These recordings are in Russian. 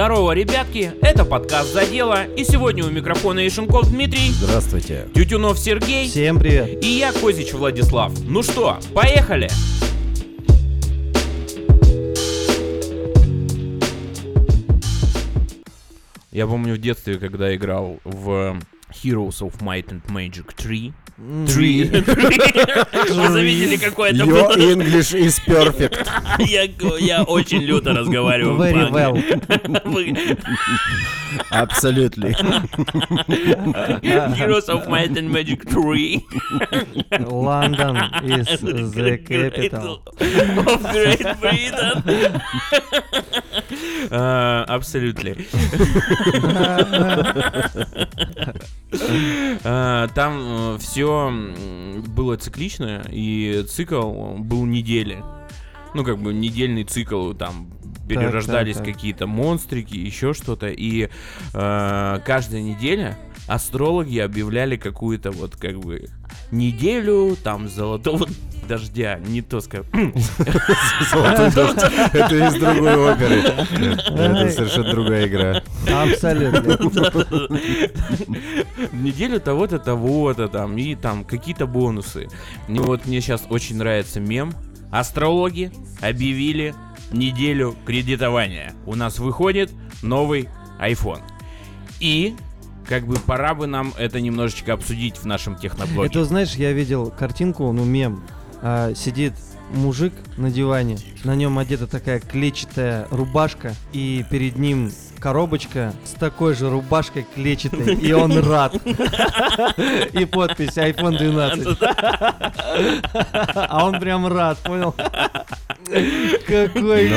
Здорово, ребятки, это подкаст «За дело», и сегодня у микрофона Ишенков Дмитрий, Здравствуйте. Тютюнов Сергей Всем привет. и я, Козич Владислав. Ну что, поехали! Я помню в детстве, когда играл в Heroes of Might and Magic 3. Три. Вы заметили, какой это Your? English is perfect. Я, я очень люто разговариваю Very well. Вы- Absolutely. Heroes of Might and Magic 3. London is the capital. of Great Britain. Uh, Абсолютно. А, Там все было циклично, и цикл был недели. Ну, как бы недельный цикл, там перерождались какие-то монстрики, еще что-то. И э, каждая неделя астрологи объявляли какую-то вот как бы неделю там золотого дождя. Не то. Золотой дождь. Это из другой оперы. Это совершенно другая игра. Абсолютно. неделю того-то, того-то там, и там какие-то бонусы. Ну вот мне сейчас очень нравится мем. Астрологи объявили неделю кредитования. У нас выходит новый iPhone. И как бы пора бы нам это немножечко обсудить в нашем техноблоге. Это, знаешь, я видел картинку, ну, мем. А, Сидит мужик на диване, на нем одета такая клетчатая рубашка, и перед ним коробочка с такой же рубашкой клетчатой, и он рад. И подпись iPhone 12. А он прям рад, понял? Какой.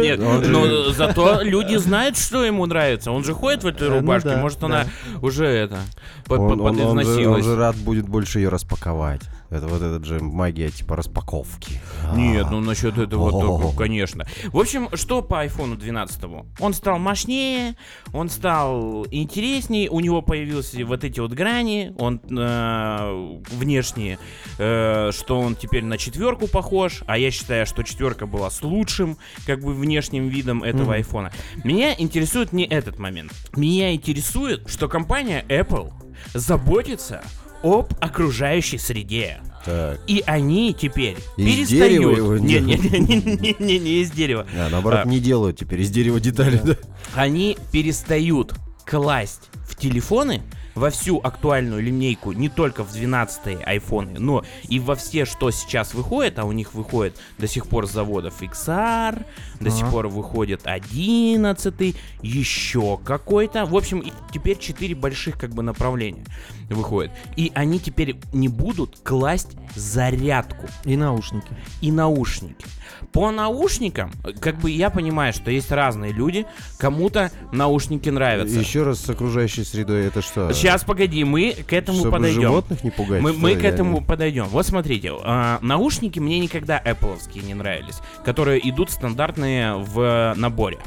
Нет, но зато люди знают, что ему нравится. Он же ходит в этой ну рубашке. Может, она уже это под- Он, подизносилась. же рад будет больше ее распаковать. Это вот этот же магия типа распаковки. Нет, ну насчет этого только, конечно. В общем, что по iPhone 12? Он стал мощнее, он стал интереснее, у него появились вот эти вот грани, он э, внешние, э, что он теперь на четверку похож, а я считаю, что четверка была с лучшим, как бы внешним видом этого Мгм. айфона. Меня интересует не этот момент. Меня интересует, что компания Apple заботится об окружающей среде. Так. И они теперь Из перестают... Не, не, делают? не, не, не, не, не из дерева. А, наоборот, А. не делают теперь из дерева детали, да? Они перестают класть в телефоны во всю актуальную линейку, не только в 12 айфоны, но и во все, что сейчас выходит, а у них выходит до сих пор с заводов XR, до сих Ага. пор выходит 11, еще какой-то. В общем, теперь 4 больших как бы направления выходят. И они теперь не будут класть зарядку И наушники. и наушники. По наушникам, как бы я понимаю, что есть разные люди, кому-то наушники нравятся. Еще раз с окружающей средой, это что? Сейчас, погоди, мы к этому Чтобы подойдем. животных не пугать? Мы, мы к этому или? подойдем. Вот смотрите, а, наушники мне никогда Apple не нравились, которые идут стандартные в наборе.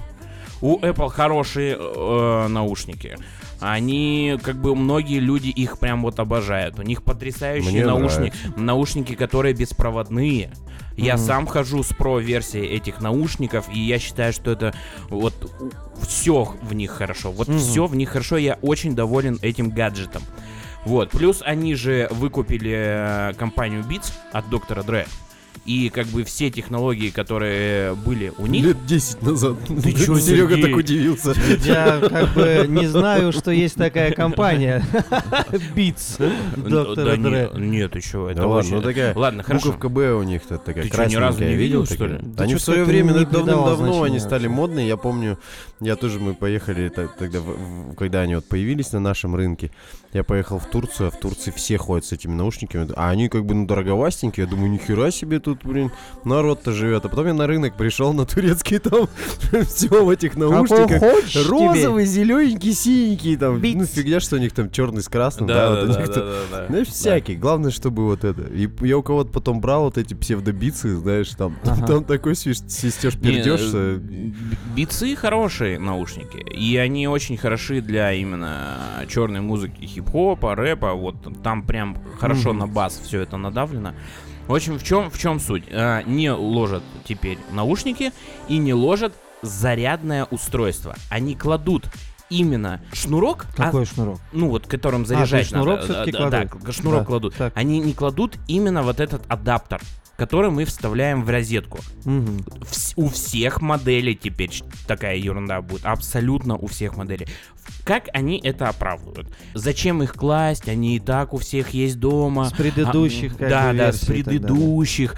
У Apple хорошие э, наушники. Они, как бы, многие люди их прям вот обожают. У них потрясающие Мне наушники, наушники, которые беспроводные. Я сам хожу с про-версией этих наушников, и я считаю, что это вот все в них хорошо. Вот все в них хорошо. Я очень доволен этим гаджетом. Вот. Плюс они же выкупили э, компанию Beats от доктора Дре. И как бы все технологии, которые были у них, Лет 10 назад. Ты чё, Серега так удивился. Я как бы не знаю, что есть такая компания. Beats. Дре. нет, еще это Да ладно, очень- ну такая Ладно, хорошо. Буковка Б у них такая Ты ни разу не видел, что ли? Они в свое время, давным-давно они стали модные. Я помню, я тоже, мы поехали тогда, когда они вот появились на нашем рынке. Я поехал в Турцию, а в Турции все ходят с этими наушниками. А они как бы, ну, дороговастенькие. Я думаю, нихера себе тут, блин, народ-то живет. А потом я на рынок пришел, на турецкий, там все в этих наушниках. Розовый, зелененький, синенький, там, ну фигня, что у них там черный с красным, да, Да, вот да, знаешь, всякий. Главное, чтобы вот это. И я у кого-то потом брал вот эти псевдобицы, знаешь, там, Ага. там такой свист- свистешь, Не, пердешь. э, Бицы хорошие наушники, и они очень хороши для именно черной музыки, хип-хопа, рэпа. Вот там прям хорошо Мгм. на бас все это надавлено. В общем, в чем в чем суть? А, не ложат теперь наушники и не ложат зарядное устройство. Они кладут именно шнурок, а- Какой шнурок? ну вот которым А, заряжать есть шнурок надо. всё-таки Да, кладут? да, шнурок Да, кладут. так. Они не кладут именно вот этот адаптер, который мы вставляем в розетку. Мгм. Вс- у всех моделей теперь такая ерунда будет. Абсолютно у всех моделей. Как они это оправдывают? Зачем их класть? Они и так у всех есть дома. С предыдущих, А, как да, бы, да, с предыдущих.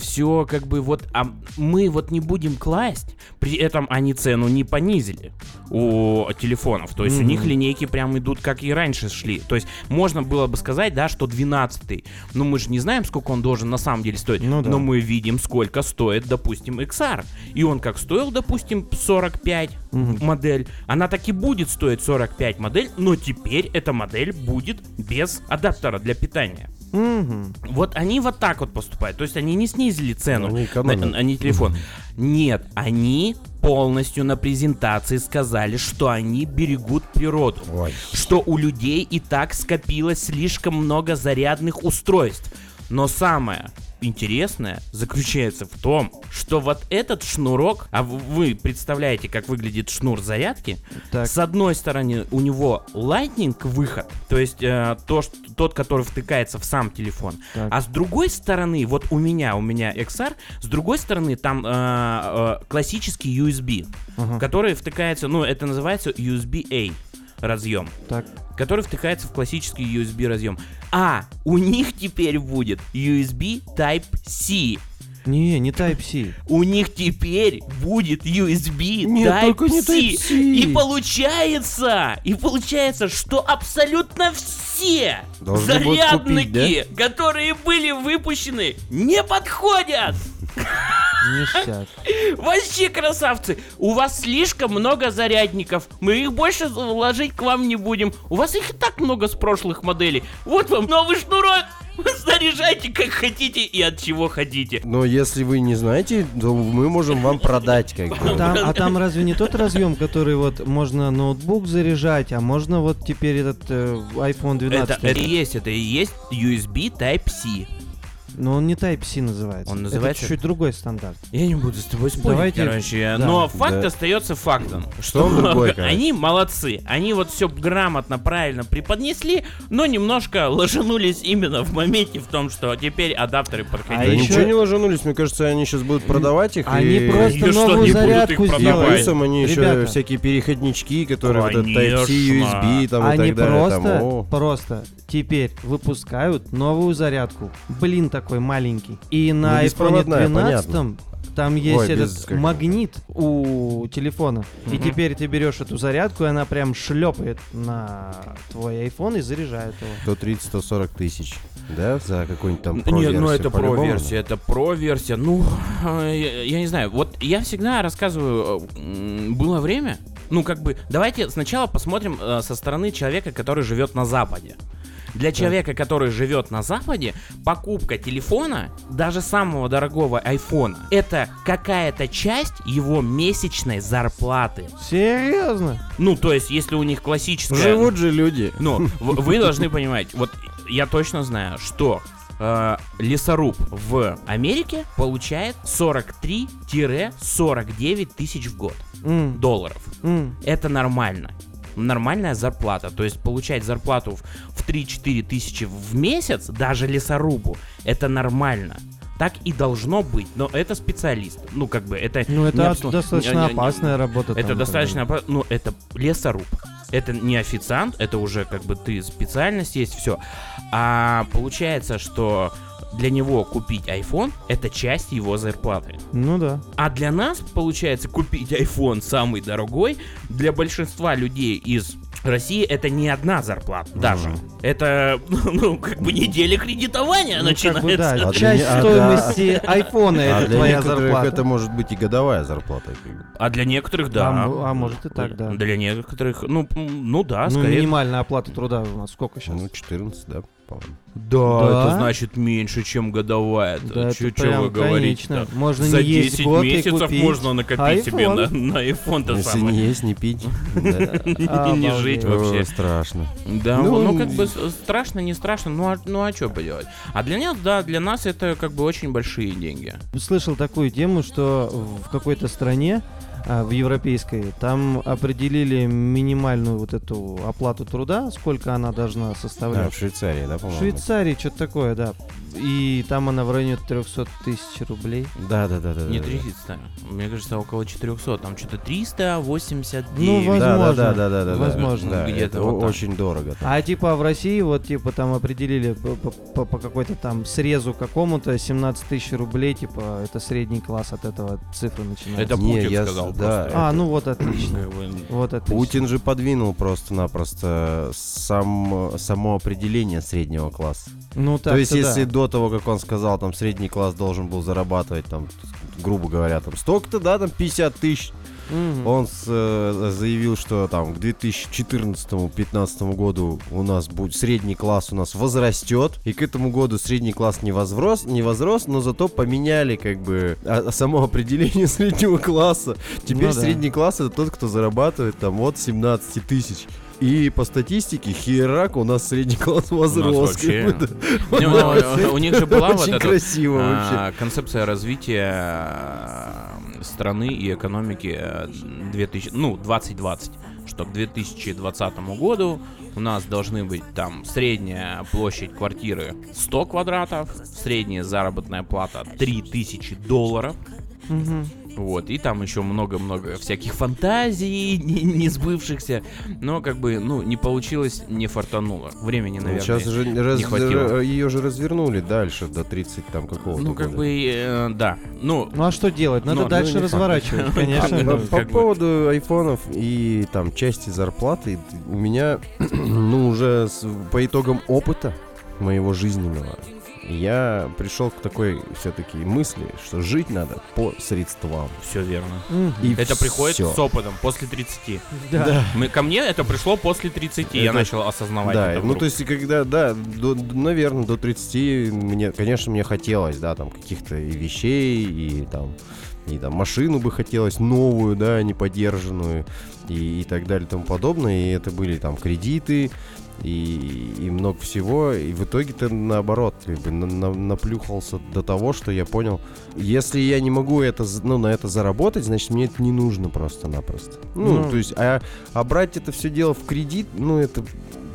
все как бы вот. А мы вот не будем класть. При этом они цену не понизили у телефонов. То есть у Мгм. них линейки прям идут, как и раньше шли. То есть можно было бы сказать, да, что 12 Но мы же не знаем, сколько он должен на самом деле стоить. Ну да. Но мы видим, сколько стоит, допустим, XR. И он как стоил, допустим, 45 Мгм. модель. Она так и будет стоить 45 модель, но теперь эта модель будет без адаптера для питания. Мгм. Вот они вот так вот поступают. То есть они не снизили цену Они на, экономят. на телефон. Нет, они полностью на презентации сказали, что они берегут природу. Ой. Что у людей и так скопилось слишком много зарядных устройств. Но самое интересное заключается в том, что вот этот шнурок, а вы представляете, как выглядит шнур зарядки, Так. с одной стороны у него Lightning выход, то есть э, то, что- тот, который втыкается в сам телефон, Так. а с другой стороны, вот у меня, у меня XR, с другой стороны там э, э, классический USB, Ага. который втыкается, ну это называется USB-A разъем Так. Который втыкается в классический USB разъем. А у них теперь будет USB Type-C. Не, не Type-C. У них теперь будет USB Нет, только не Type-C. И получается, и получается, что абсолютно все Должны будут купить, зарядники, которые были выпущены, не подходят. Ништяк. Вообще красавцы! У вас слишком много зарядников. Мы их больше вложить к вам не будем. У вас их и так много с прошлых моделей. Вот вам новый шнурок. Заряжайте как хотите и от чего хотите. Но если вы не знаете, то мы можем вам продать как бы. Там, а там разве не тот разъем, который вот можно ноутбук заряжать, а можно вот теперь этот э, iPhone 12? Это, это и есть, это и есть USB Type-C. Но он не Type-C называется. Он называется- Это чуть другой стандарт. Я не буду с тобой спорить, Давайте- короче. да. Но факт Да. остается фактом. Что он другой, они молодцы. Они вот все грамотно, правильно преподнесли, но немножко ложанулись именно в моменте в том, что теперь адаптеры А Да подходили. еще- ничего не ложанулись, мне кажется, они сейчас будут продавать их. Они и... просто И что, новую их зарядку И продавать? сделали. плюсом они еще Ребята, всякие переходнички, которые вот. Type-C, USB там и Они так далее. просто, там, просто теперь выпускают новую зарядку. Блин такой маленький. И на Ну, iPhone беспроводная, 12 там есть Ой, этот без магнит у телефона. И Мгм. теперь ты берешь эту зарядку, и она прям шлепает на твой iPhone и заряжает его. 130-140 тысяч, да, за какой-нибудь там Нет, про-версию, ну это по-любому, про-версия, это про-версия. Ну, э, я, я не знаю, вот я всегда рассказываю, э, было время, ну как бы, давайте сначала посмотрим э, со стороны человека, который живет на Западе. Для человека, который живет на Западе, покупка телефона, даже самого дорогого айфона, это какая-то часть его месячной зарплаты. Серьезно? Ну, то есть, если у них классическая... Живут же люди. Ну, вы должны понимать, вот я точно знаю, что э, лесоруб в Америке получает 43-49 тысяч в год М, долларов. м. Это нормально. Нормальная зарплата. То есть получать зарплату в, в 3-4 тысячи в месяц, даже лесорубу, это нормально. Так и должно быть, но это специалист. Ну, как бы, это... Ну, это обслу- достаточно не- не- не- опасная работа. это там, достаточно, опа- ну, это лесоруб. Это не официант, это уже как бы ты специальность есть, все. А получается, что для него купить iPhone это часть его зарплаты. Ну да. А для нас, получается, купить iPhone самый дорогой, для большинства людей из России это не одна зарплата даже. Это, ну, как бы неделя кредитования Ну, как бы, да, начинается. А для часть а стоимости айфона А это для твоя некоторых зарплата. это может быть и годовая зарплата. А для некоторых, да. А а может и так, да. Для некоторых, ну, ну да, ну, скорее минимальная оплата труда у нас сколько сейчас? Ну, 14, да, по-моему. Да, Да? это значит меньше, чем годовая. Да, Чё, это вы говорите конечно. Можно За не есть 10 год и месяцев купить можно накопить себе на, iPhone. на iPhone-то Если самое. не есть, не пить. Да. Не жить вообще. Страшно. Да, Ну, ну, как бы страшно, не страшно, ну а, ну а что поделать? А для нас, да, для нас это как бы очень большие деньги. Слышал такую тему, что в какой-то стране а, в европейской, там определили минимальную вот эту оплату труда, сколько она должна Да, составлять. в Швейцарии, да, в по-моему? Швейцарии что-то такое, да. И там она в районе 300 тысяч рублей. Да, да, да, да. Не да, да. 300. Мне кажется, около 400. Там что-то 389. Ну, Да, да, Возможно. да, да, да, да. Возможно. Да, Где-то это вот очень дорого. там. А типа в России вот типа там определили по, по- по- какой-то там срезу какому-то 17 тысяч рублей, типа это средний класс от этого цифры начинается. Это Не, Путин я- сказал да. просто. А, ну вот отлично. Как бы, Вот отлично. Путин же подвинул просто-напросто сам, само определение среднего класса. Ну так То есть, да. если до того, как он сказал, там средний класс должен был зарабатывать, там, грубо говоря, там столько-то, да, там 50 тысяч, Мгм. он с- э, заявил, что там к 2014-2015 году у нас будет средний класс у нас возрастет, и к этому году средний класс не возрос, не возрос, но зато поменяли как бы а- само определение среднего класса. Теперь Ну да. средний класс это тот, кто зарабатывает там от 17 тысяч. И по статистике, херак, у нас средний класс возрос. У них же была вот эта а, концепция развития а, страны и экономики э, 2000, ну, 2020, что к 2020 году у нас должны быть там средняя площадь квартиры 100 квадратов, средняя заработная плата 3000 долларов, Мгм. Вот, и там еще много-много всяких фантазий, не, не сбывшихся, но как бы, ну, не получилось, не фартануло. Времени, наверное, Сейчас же раз- не хватило. ее же развернули дальше до 30 там какого-то Ну, как года. бы, э, да. Ну, Ну а что делать? Надо Ну, ну, дальше факт. разворачивать, конечно. А, ну, по, поводу айфонов и там части зарплаты, у меня, ну, уже с- по итогам опыта моего жизненного, я пришел к такой все-таки мысли, что жить надо по средствам. все верно. И Это приходит всё. с опытом, после 30. Да. Мы, ко мне это пришло после 30, я Это- начал осознавать Да, это ну то есть, когда, да, до, наверное, до 30 мне, конечно, мне хотелось, да, там, каких-то и вещей, и там, и там машину бы хотелось новую, да, не подержанную, и, и так далее, и тому подобное, и это были там кредиты, и, и много всего, и в итоге-то наоборот, как бы на- на- наплюхался до того, что я понял, если я не могу это, ну, на это заработать, значит, мне это не нужно просто-напросто. Ну, Ну. то есть, а, а брать это все дело в кредит, ну, это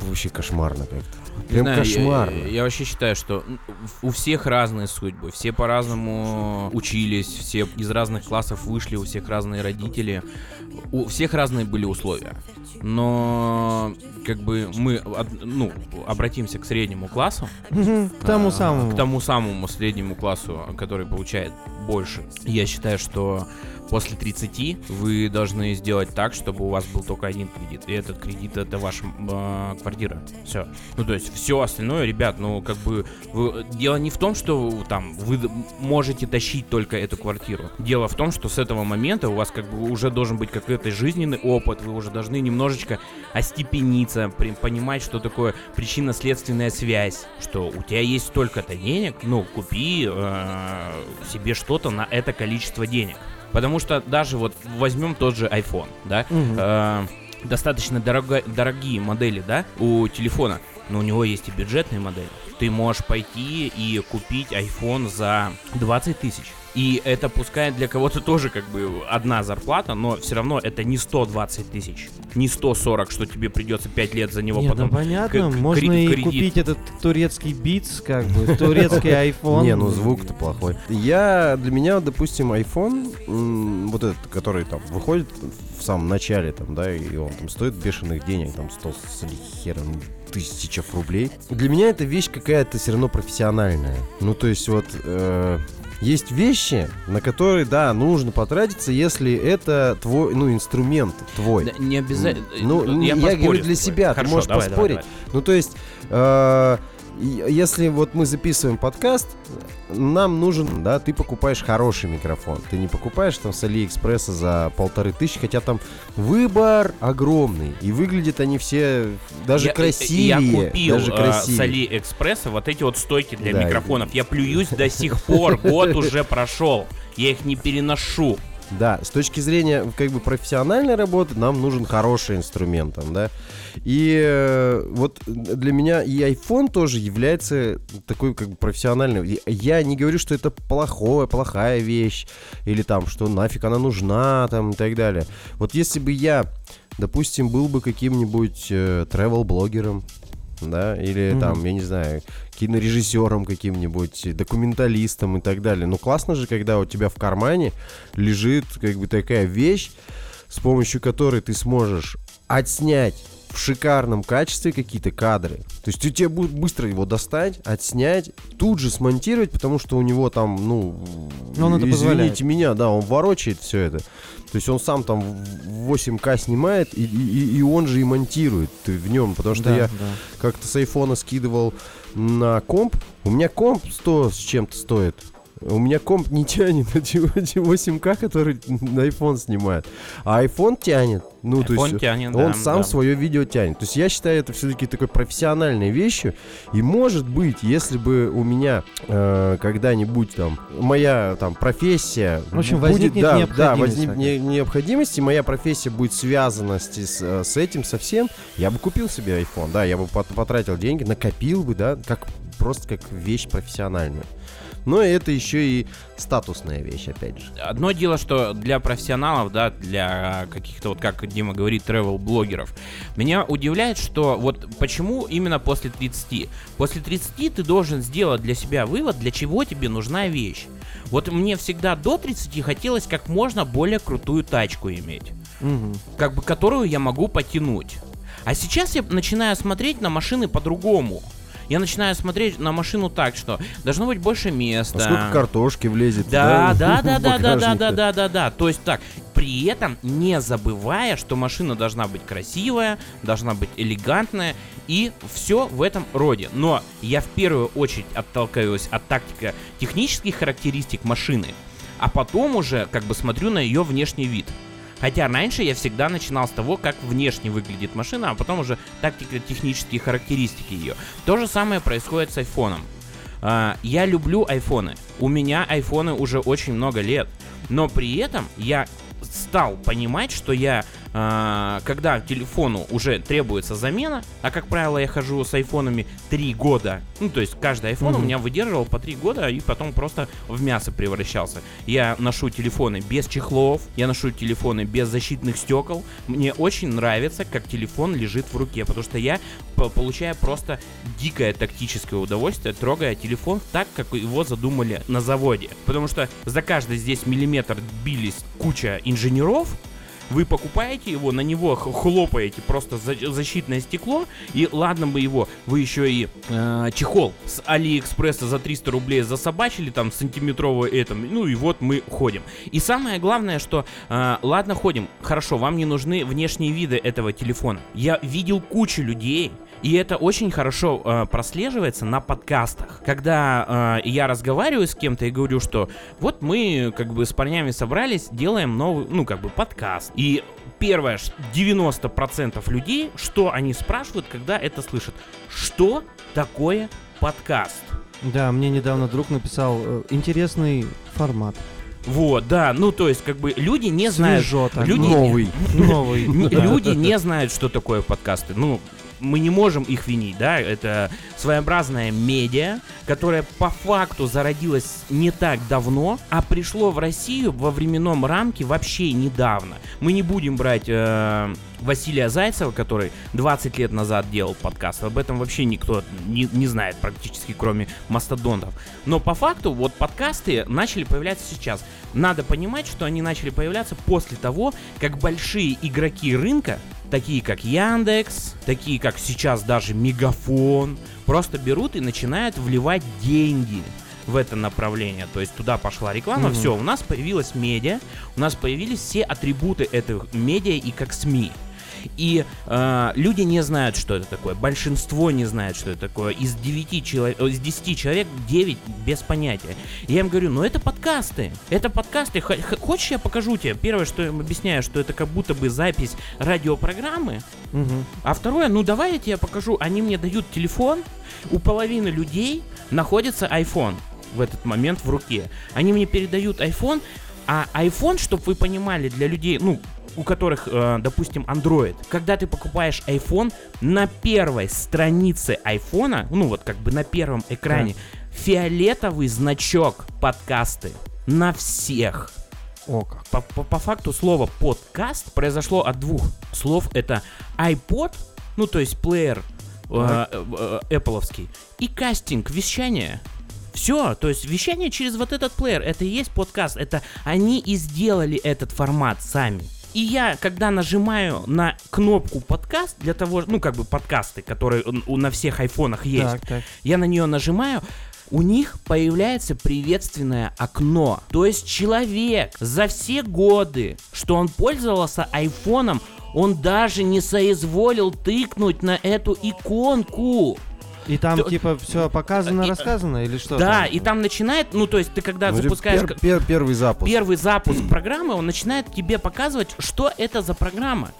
вообще кошмарно как-то. Прям знаю, я- кошмарно. Я, я вообще считаю, что у всех разные судьбы, все по-разному учились, все из разных классов вышли, у всех разные родители, у всех разные были условия. Но как бы мы ну, обратимся к среднему классу. К тому а, самому. К тому самому среднему классу, который получает больше. Я считаю, что после 30 вы должны сделать так, чтобы у вас был только один кредит. И этот кредит это ваша э, квартира. Все. Ну, то есть все остальное, ребят, ну, как бы вы- дело не в том, что там вы можете тащить только эту квартиру. Дело в том, что с этого момента у вас как бы уже должен быть какой-то жизненный опыт, вы уже должны немножечко остепениться, при- понимать, что такое причинно-следственная связь, что у тебя есть столько-то денег, ну, купи э, себе что-то на это количество денег. Потому что даже вот возьмем тот же iPhone, да, Мгм. э, достаточно дорого- дорогие модели, да, у телефона, но у него есть и бюджетные модели. Ты можешь пойти и купить iPhone за 20 тысяч. И это пускай для кого-то тоже как бы одна зарплата, но все равно это не 120 тысяч, не 140, что тебе придется 5 лет за него Не, потом. ну понятно, к- можно кредит- и кредит. купить этот турецкий битс, как бы, турецкий iPhone. Не, ну звук-то плохой. Я, для меня, допустим, iPhone, вот этот, который там выходит в самом начале, там, да, и он там стоит бешеных денег, там, 100 с хером тысячев рублей. Для меня эта вещь какая-то все равно профессиональная. Ну, то есть вот... э, есть вещи, на которые, да, нужно потратиться, если это твой, ну, инструмент твой. Да, не обязательно. Ну, я поспорю говорю для себя, ты Хорошо, можешь давай, давай, поспорить. давай. Ну, то есть, э, если вот мы записываем подкаст, нам нужен, да, ты покупаешь хороший микрофон. Ты не покупаешь там с Алиэкспресса за полторы тысячи, хотя там выбор огромный. И выглядят они все даже Я- красивее. Я купил даже э, красивее. с Алиэкспресса вот эти вот стойки для Да, микрофонов. Я плююсь до сих пор, год уже прошел. Я их не переношу. Да, с точки зрения как бы профессиональной работы нам нужен хороший инструмент, там, да. И э, вот для меня и iPhone тоже является такой как бы профессиональной. Я не говорю, что это плохое, плохая вещь или там, что нафиг она нужна, там и так далее. Вот если бы я, допустим, был бы каким-нибудь э, travel-блогером, да, или Мгм. там, я не знаю, кинорежиссером каким-нибудь, документалистом и так далее. Ну, классно же, когда у тебя в кармане лежит как бы такая вещь, с помощью которой ты сможешь отснять в шикарном качестве какие-то кадры. То есть у тебя будет быстро его достать, отснять, тут же смонтировать, потому что у него там, ну, Ну, он это извините позволяет. меня, да, он ворочает все это. То есть он сам там в 8К снимает, и, и- и он же и монтирует в нем, потому что Да, я да. как-то с айфона скидывал на комп. У меня комп 100 с чем-то стоит. У меня комп не тянет эти, эти 8К, который на iPhone снимает. А iPhone тянет. Ну, то iPhone есть тянет, он да, сам да. свое видео тянет. То есть я считаю это все-таки такой профессиональной вещью. И может быть, если бы у меня э, когда-нибудь там моя там профессия В общем, будет, возникнет да, да, необходимость возник- такая. не- необходимость, и моя профессия будет связана с, с, э, с этим совсем, я бы купил себе iPhone, да, я бы пот- потратил деньги, накопил бы, да, как просто как вещь профессиональную. Но это еще и статусная вещь, опять же. Одно дело, что для профессионалов, да, для каких-то, вот как Дима говорит, travel-блогеров, меня удивляет, что вот почему именно после 30? После 30 ты должен сделать для себя вывод, для чего тебе нужна вещь. Вот мне всегда до 30 хотелось как можно более крутую тачку иметь, Мгм. как бы которую я могу потянуть. А сейчас я начинаю смотреть на машины по-другому. Я начинаю смотреть на машину так, что должно быть больше места. А сколько картошки влезет? Да, да, да, да, да, да, да, да, да, да. То есть так, при этом не забывая, что машина должна быть красивая, должна быть элегантная и все в этом роде. Но я в первую очередь отталкиваюсь от тактика технических характеристик машины, а потом уже как бы смотрю на ее внешний вид. Хотя раньше я всегда начинал с того, как внешне выглядит машина, а потом уже тактика технические характеристики ее. То же самое происходит с айфоном. А, я люблю айфоны. У меня айфоны уже очень много лет. Но при этом я стал понимать, что я, когда телефону уже требуется замена, а как правило я хожу с айфонами 3 года, ну то есть каждый айфон у Мгм. меня выдерживал по 3 года и потом просто в мясо превращался. Я ношу телефоны без чехлов, я ношу телефоны без защитных стекол. Мне очень нравится, как телефон лежит в руке, потому что я по- получаю просто дикое тактическое удовольствие, трогая телефон так, как его задумали на заводе. Потому что за каждый здесь миллиметр бились куча инженеров, вы покупаете его, на него хлопаете просто за- защитное стекло, и ладно бы его, вы еще и э, чехол с Алиэкспресса за 300 рублей засобачили, там сантиметровый этом, ну и вот мы ходим. И самое главное, что э, ладно ходим, хорошо, вам не нужны внешние виды этого телефона. Я видел кучу людей, и это очень хорошо э, прослеживается на подкастах. Когда э, я разговариваю с кем-то и говорю, что вот мы как бы с парнями собрались, делаем новый, ну как бы подкаст. И первое, ш- 90% людей, что они спрашивают, когда это слышат? Что такое подкаст? Да, мне недавно друг написал э, интересный формат. Вот, да, ну то есть как бы люди не знают... Свежо так. люди- Новый. Новый. Люди не знают, что такое подкасты. Ну, мы не можем их винить, да, это своеобразная медиа, которая по факту зародилась не так давно, а пришло в Россию во временном рамке вообще недавно. Мы не будем брать э, Василия Зайцева, который 20 лет назад делал подкаст, об этом вообще никто не, не знает практически, кроме мастодонтов. Но по факту вот подкасты начали появляться сейчас. Надо понимать, что они начали появляться после того, как большие игроки рынка, такие как Яндекс, такие как сейчас даже Мегафон, просто берут и начинают вливать деньги в это направление. То есть туда пошла реклама, Мгм. все, у нас появилась медиа, у нас появились все атрибуты этих медиа и как СМИ. И э, люди не знают, что это такое. Большинство не знает, что это такое. Из 9 человек, из 10 человек 9 без понятия. Я им говорю, ну это подкасты. Это подкасты. Х- хочешь, я покажу тебе? Первое, что я им объясняю, что это как будто бы запись радиопрограммы. Мгм. А второе, ну давай я тебе покажу. Они мне дают телефон. У половины людей находится iPhone в этот момент в руке. Они мне передают iPhone. А iPhone, чтобы вы понимали, для людей, ну, у которых, э, допустим, Android, когда ты покупаешь iPhone, на первой странице iPhone, ну вот как бы на первом экране, фиолетовый значок подкасты на всех. О, как. По, по- по факту слово подкаст произошло от двух слов. Это iPod, ну то есть плеер э, э, э, Apple'овский, и кастинг, вещание. Все, то есть вещание через вот этот плеер, это и есть подкаст, это они и сделали этот формат сами. И я, когда нажимаю на кнопку подкаст, для того, ну как бы подкасты, которые на всех айфонах есть, Так, так. я на нее нажимаю, у них появляется приветственное окно. То есть человек за все годы, что он пользовался айфоном, он даже не соизволил тыкнуть на эту иконку. И там То- типа все показано, И- рассказано или что? да, и там начинает, ну то есть ты когда Ну, запускаешь пер- пер- первый запуск. первый запуск программы, он начинает тебе показывать, что это за программа.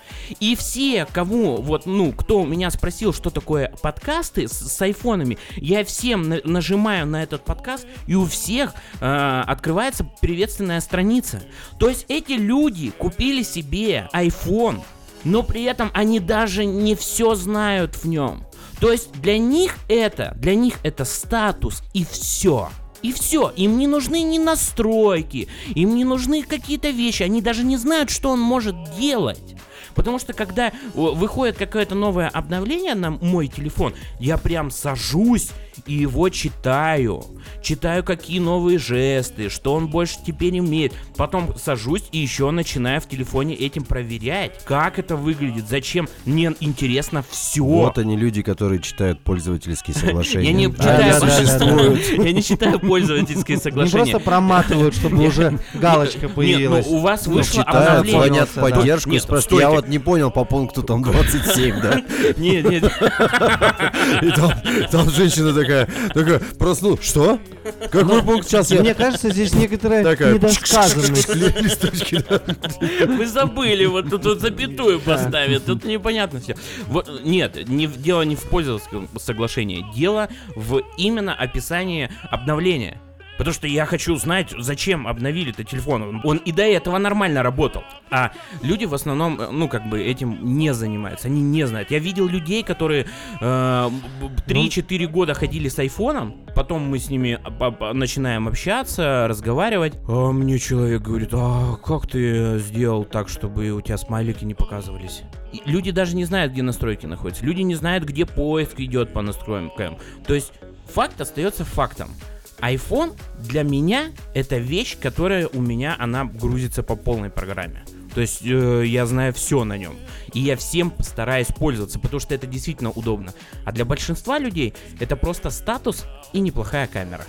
И все, кому, вот, ну, кто у меня спросил, что такое подкасты с, с айфонами, я всем на- нажимаю на этот подкаст, и у всех э, открывается приветственная страница. То есть эти люди купили себе iPhone, но при этом они даже не все знают в нем. То есть для них это, для них это статус и все. И все, им не нужны ни настройки, им не нужны какие-то вещи, они даже не знают, что он может делать. Потому что когда выходит какое-то новое обновление на мой телефон, я прям сажусь и его читаю. Читаю, какие новые жесты, что он больше теперь умеет. Потом сажусь и еще начинаю в телефоне этим проверять, как это выглядит, зачем. Мне интересно все. Вот они люди, которые читают пользовательские соглашения. Я не читаю. Я не читаю пользовательские соглашения. просто проматывают, чтобы уже галочка Нет, появилась. ну у вас Ну, вышло обновление. звонят в поддержку я стойте. Вот не понял по пункту там 27, да? Нет, нет, И там, там женщина такая, такая, просну, что? Какой пункт сейчас я? Мне кажется, здесь некоторая Такая, недосказанность. ли- листочки, да. вы забыли, вот тут вот запятую поставить, тут непонятно все. Вот, нет, не, дело не в пользовательском соглашении, дело в именно описании обновления. Потому что я хочу знать, зачем обновили этот телефон. Он- и до этого нормально работал. А люди в основном, э, ну, как бы этим не занимаются. Они не знают. Я видел людей, которые э, б- б- 3-4 года ходили с айфоном. Потом мы с ними начинаем общаться, разговаривать. А мне человек говорит, а как ты сделал так, чтобы у тебя смайлики не показывались? И люди даже не знают, где настройки находятся. Люди не знают, где поиск идет по настройкам. То есть факт остается фактом iPhone для меня это вещь, которая у меня, она грузится по полной программе. То есть э, я знаю все на нем. И я всем стараюсь пользоваться, потому что это действительно удобно. А для большинства людей это просто статус и неплохая камера.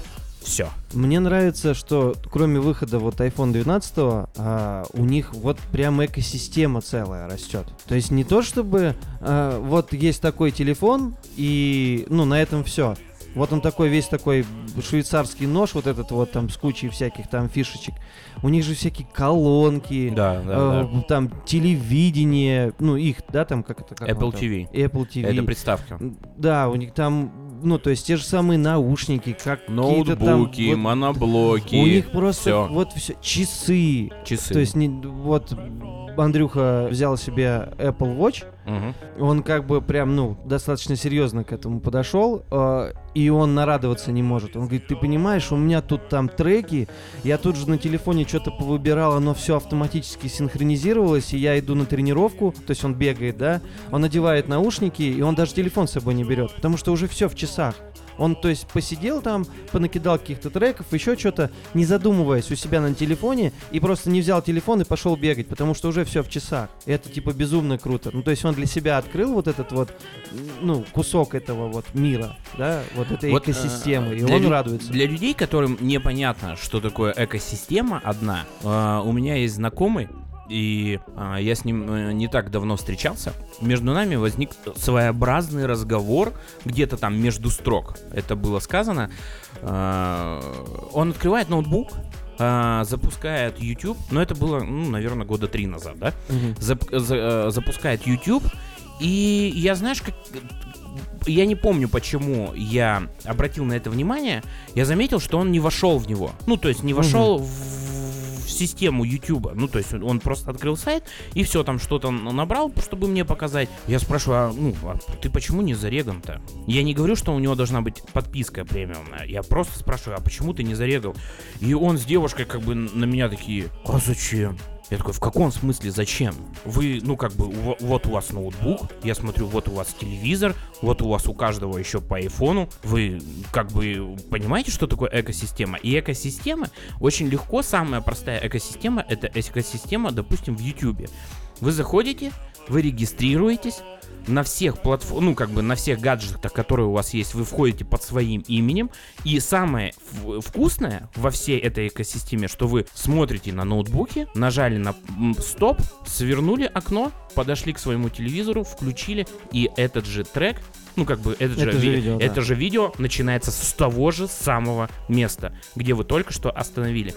Все. Мне нравится, что кроме выхода вот iPhone 12, а, у них вот прям экосистема целая растет. То есть не то чтобы а, вот есть такой телефон и ну на этом все. Вот он такой весь такой швейцарский нож, вот этот вот там с кучей всяких там фишечек. У них же всякие колонки, Да, э, там телевидение, ну их, да, там как это? как Apple? TV. Apple TV. Это приставка. Да, у них там, ну то есть те же самые наушники, как какие-то там Ноутбуки, вот моноблоки. у них просто всё. вот все часы. часы. То есть не, вот Андрюха взял себе Apple Watch, Мгм. он как бы прям, ну, достаточно серьезно к этому подошел, э, и он нарадоваться не может. Он говорит, ты понимаешь, у меня тут там треки, я тут же на телефоне что-то повыбирал, оно все автоматически синхронизировалось, и я иду на тренировку, то есть он бегает, да, он надевает наушники, и он даже телефон с собой не берет, потому что уже все в часах. Он, то есть, посидел там, понакидал каких-то треков, еще что-то, не задумываясь у себя на телефоне, и просто не взял телефон и пошел бегать, потому что уже все в часах. И это, типа, безумно круто. Ну, то есть, он для себя открыл вот этот вот, ну, кусок этого вот мира, да, вот этой Вот, экосистемы, э, и он лю- радуется. Для людей, которым непонятно, что такое экосистема одна, э, у меня есть знакомый, и а, я с ним э, не так давно встречался. Между нами возник своеобразный разговор, где-то там между строк. Это было сказано. А, он открывает ноутбук, а, запускает YouTube, но это было, ну, наверное, года три назад, да? Мгм. зап- за- э, запускает YouTube, и я, знаешь, как... Я не помню, почему я обратил на это внимание. Я заметил, что он не вошел в него. Ну, то есть не вошел в систему YouTube. Ну, то есть он- просто открыл сайт и все, там что-то набрал, чтобы мне показать. Я спрашиваю, а, ну, а ты почему не зареган-то? Я не говорю, что у него должна быть подписка премиумная. Я просто спрашиваю, а почему ты не зарегал? И он с девушкой как бы на меня такие, а зачем? Я такой, в каком смысле зачем? Вы, ну как бы, у- вот у вас ноутбук, я смотрю, вот у вас телевизор, вот у вас у каждого еще по айфону. Вы как бы понимаете, что такое экосистема? И экосистема очень легко, самая простая экосистема, это экосистема, допустим, в YouTube. Вы заходите, вы регистрируетесь, на всех платформ, ну как бы на всех гаджетах, которые у вас есть, вы входите под своим именем. И самое вкусное во всей этой экосистеме, что вы смотрите на ноутбуке, нажали на стоп, свернули окно, подошли к своему телевизору, включили, и этот же трек, ну как бы этот Это же, же ви- видео, да. это же видео начинается с того же самого места, где вы только что остановили.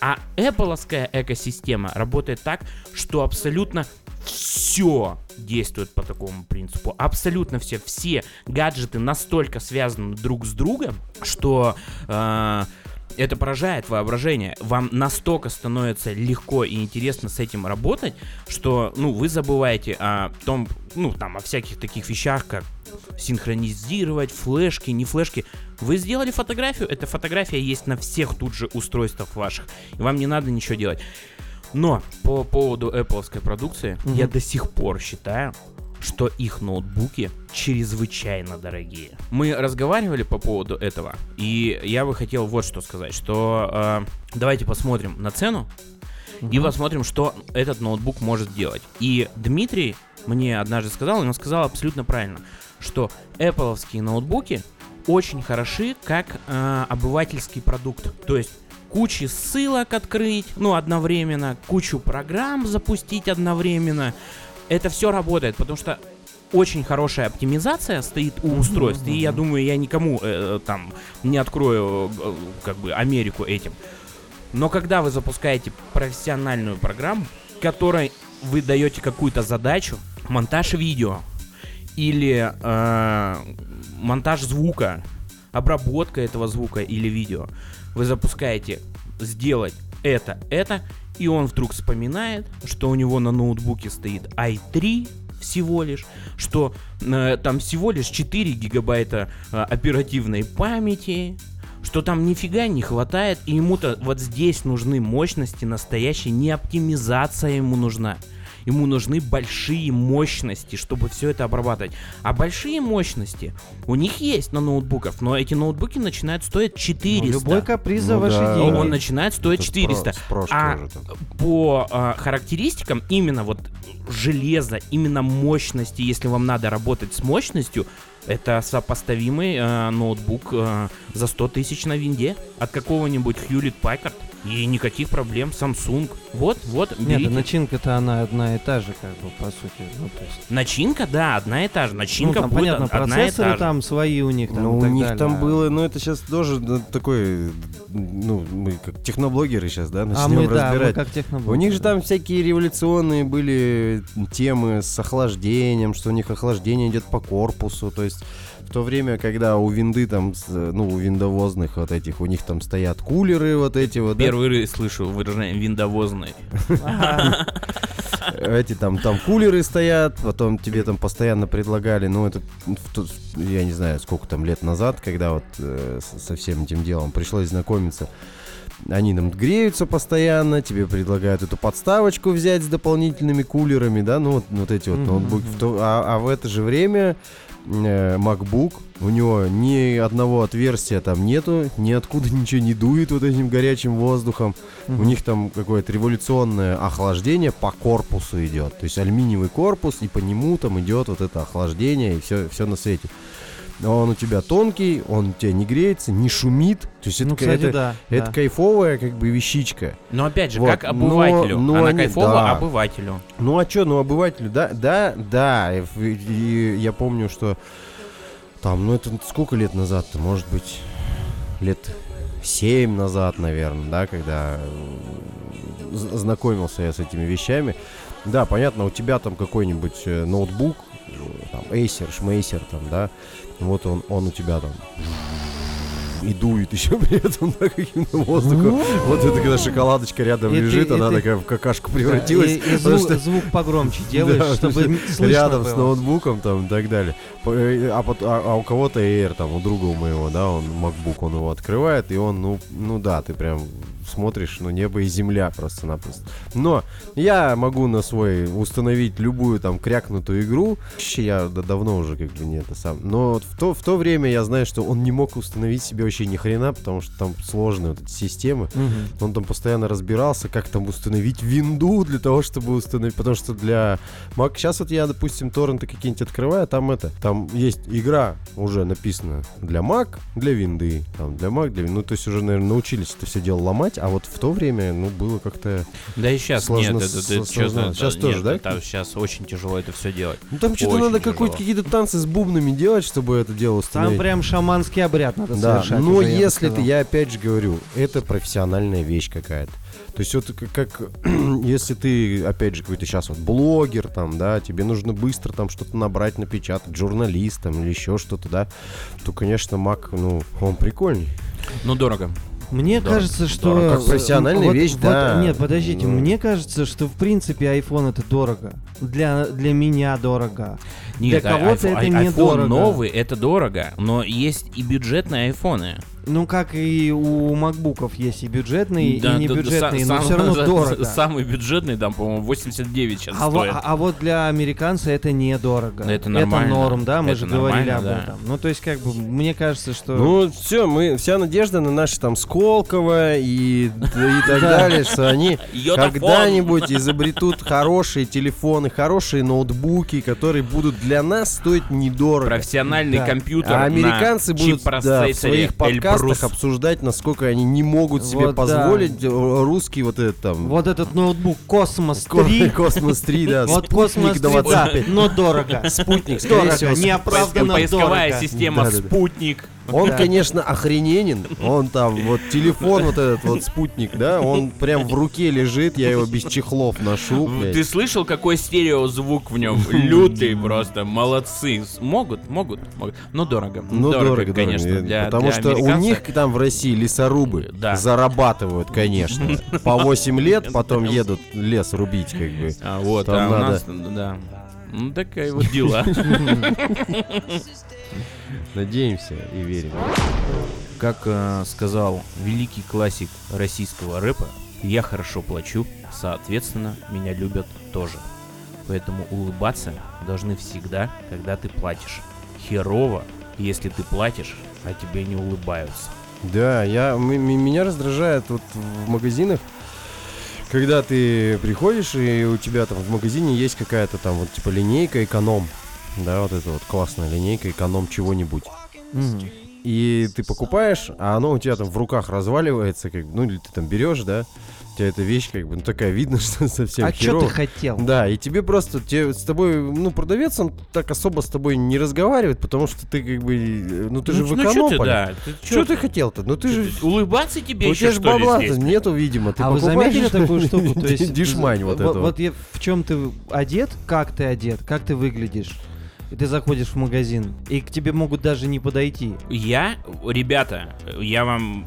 А Apple экосистема работает так, что абсолютно все действует по такому принципу. Абсолютно все. Все гаджеты настолько связаны друг с другом, что э, это поражает воображение. Вам настолько становится легко и интересно с этим работать, что, ну, вы забываете о том, ну, там, о всяких таких вещах, как синхронизировать, флешки, не флешки. Вы сделали фотографию, эта фотография есть на всех тут же устройствах ваших, и вам не надо ничего делать. Но по поводу Apple продукции, Мгм. я до сих пор считаю, что их ноутбуки чрезвычайно дорогие. Мы разговаривали по поводу этого, и я бы хотел вот что сказать, что э, давайте посмотрим на цену и Мгм. посмотрим, что этот ноутбук может делать. И Дмитрий мне однажды сказал, и он сказал абсолютно правильно, что Apple ноутбуки очень хороши как э, обывательский продукт. То есть кучи ссылок открыть, ну, одновременно, кучу программ запустить одновременно. Это все работает, потому что очень хорошая оптимизация стоит у устройств, и я думаю, я никому э, там не открою э, как бы Америку этим. Но когда вы запускаете профессиональную программу, которой вы даете какую-то задачу, монтаж видео или э, монтаж звука, обработка этого звука или видео, вы запускаете сделать это, это, и он вдруг вспоминает, что у него на ноутбуке стоит i3 всего лишь, что э, там всего лишь 4 гигабайта э, оперативной памяти, что там нифига не хватает, и ему-то вот здесь нужны мощности настоящие, не оптимизация ему нужна. Ему нужны большие мощности, чтобы все это обрабатывать. А большие мощности у них есть на ноутбуках, но эти ноутбуки начинают стоить 400. Ну, любой каприз за Ну ваши да. деньги. Он начинает стоить Это с 400. про- с прошки А уже там. по а, характеристикам именно вот железо, именно мощности, если вам надо работать с мощностью, это сопоставимый а, ноутбук а, за 100 тысяч на винде от какого-нибудь Hewlett Packard. И никаких проблем. Samsung. Вот, вот, Нет, берите. да начинка-то она одна и та же, как бы, по сути. Ну, то есть... Начинка, да, одна и та же. Начинка ну, там, будет понятно, одна и процессоры та же. там свои у них. Там, Ну, и у них далее. там было, ну, это сейчас тоже ну, такой, ну, мы как техноблогеры сейчас, да, А начнем мы, да, мы разбирать. как техноблогеры. У них же там всякие революционные были темы с охлаждением, что у них охлаждение идет по корпусу, то есть в то время, когда у винды там, ну, у виндовозных вот этих, у них там стоят кулеры вот эти вот, да, Первый раз слышу выражение виндовозный. Эти там, там кулеры стоят, потом тебе там постоянно предлагали, ну, это, я не знаю, сколько там лет назад, когда вот э, со всем этим делом пришлось знакомиться, они нам греются постоянно, тебе предлагают эту подставочку взять с дополнительными кулерами, да, ну вот, вот эти вот ноутбуки. мгм. В то- а, а в это же время MacBook, у него ни одного отверстия там нету, ниоткуда ничего не дует вот этим горячим воздухом. У них там какое-то революционное охлаждение по корпусу идет. То есть алюминиевый корпус, и по нему там идет вот это охлаждение, и все, все на свете. Он у тебя тонкий, он у тебя не греется, не шумит. То есть это, Ну, кстати, это, да. это да. кайфовая как бы вещичка. Но опять же, Вот, как но- обывателю. но Она они- кайфова да. обывателю. Ну а что, ну обывателю, да, да, да. И, и я помню, что там, ну это сколько лет назад-то, может быть, лет семь назад, наверное, да, когда э, знакомился я с этими вещами. Да, понятно, у тебя там какой-нибудь э, ноутбук, там, Acer, Шмейсер, там, да, вот он, он у тебя там и дует еще при этом да, каким-то воздухом. Вот это когда шоколадочка рядом ты- лежит, и она такая в какашку превратилась. И, и звук, что- звук погромче делаешь, Да, чтобы слышно рядом с было. ноутбуком там и так далее. Э, А, а- а у кого-то Air, там, у друга у моего, да, он MacBook, он его открывает, и он, ну, ну да, ты прям смотришь, ну, небо и земля просто-напросто. Но я могу на свой установить любую там крякнутую игру. Вообще Я да- давно уже как бы не это сам. Но в то, в то время я знаю, что он не мог установить себе вообще ни хрена, потому что там сложные вот эти системы. Мгм. Он там постоянно разбирался, как там установить винду для того, чтобы установить. Потому что для Mac... Сейчас вот я, допустим, торренты какие-нибудь открываю, там это... Там есть игра уже написана для Mac, для винды. Там для Mac, для... Ну, то есть уже, наверное, научились это все дело ломать. А вот в то время, ну, было как-то... Да и сейчас Сложно нет, это, это, сложно. чё-то- Щас да, тоже, нет, да? это сейчас очень тяжело это все делать. Ну, там что-то надо какой-то, какие-то танцы с бубнами делать, чтобы это дело Там установить. прям шаманский обряд надо Да, совершать. но уже, я бы если ты, сказал. я опять же говорю, это профессиональная вещь какая-то. То есть вот как, как, если ты, опять же, какой-то сейчас вот блогер там, да, тебе нужно быстро там что-то набрать, напечатать, журналист там или еще что-то, да, то, конечно, Mac, ну, он прикольный. Ну, дорого. Мне Дорого. кажется, что... Дорого. Как профессиональная вот- вещь, вот- да. Нет, подождите, Ну. мне кажется, что в принципе iPhone это дорого. Для, для меня дорого. Нет, Для а- кого-то это недорого. iPhone новый это дорого, но есть и бюджетные айфоны. Ну, как и у макбуков есть и бюджетные, Да, и не да, да, бюджетные, но сам- все равно за- дорого. Самый бюджетный там, по-моему, 89 сейчас А, во- стоит. а- а вот для американца это недорого. Это нормально. норм, да, мы Это же говорили об да. этом. Ну, то есть, как бы, мне кажется, что... Ну, все, мы, вся надежда на наши там Сколково и, и так далее, что они когда-нибудь изобретут хорошие телефоны, хорошие ноутбуки, которые будут для нас стоить недорого. Профессиональный Да. компьютер А американцы будут да, в своих подкастах Эльбрус. обсуждать, насколько они не могут себе Вот да. позволить э, русский вот этот там... Вот этот ноутбук Космос Ко- 3, Космос 3, да, вот спутник Космос 3, да, 25. но дорого. Спутник, скорее Дорого, всего, неоправданно Поисковая дорого. система Да-да-да. «Спутник». Он, Да. конечно, охрененен. Он там, вот телефон вот этот вот спутник, да, он прям в руке лежит, я его без чехлов ношу, блядь. Ты слышал, какой стереозвук в нем? Лютый просто, молодцы. Могут, могут, могут. Но дорого. Ну, дорого, конечно. дорого. для- Потому для что у них там в России лесорубы Да. зарабатывают, конечно. По 8 лет потом едут лес рубить, как бы. А вот, Там а у надо. нас, да. Ну, такая вот дела. Надеемся и верим. Как э, сказал великий классик российского рэпа, я хорошо плачу, соответственно, меня любят тоже. Поэтому улыбаться должны всегда, когда ты платишь. Херово, если ты платишь, а тебе не улыбаются. Да, я, м- м- меня раздражает вот в магазинах, когда ты приходишь, и у тебя там в магазине есть какая-то там вот типа линейка эконом. Да, вот это вот классная линейка эконом чего-нибудь. Мгм. И ты покупаешь, а оно у тебя там в руках разваливается, как ну или ты там берешь, да, у тебя эта вещь как бы, ну такая видно, что совсем А что ты хотел? Да, и тебе просто, тебе, с тобой, ну, продавец, он так особо с тобой не разговаривает, потому что ты как бы, э, ну, ты же в ну, чё ты, экономполе. да, ты, Что ты хотел-то? Ну, ты Чё же... Улыбаться тебе У еще, тебя же что бабла нету, видимо. Ты а вы заметили такую штуку? То есть Дишмань вот это Вот в чем ты один, как ты одет, как ты выглядишь. И ты заходишь в магазин, и к тебе могут даже не подойти. Я, ребята, я вам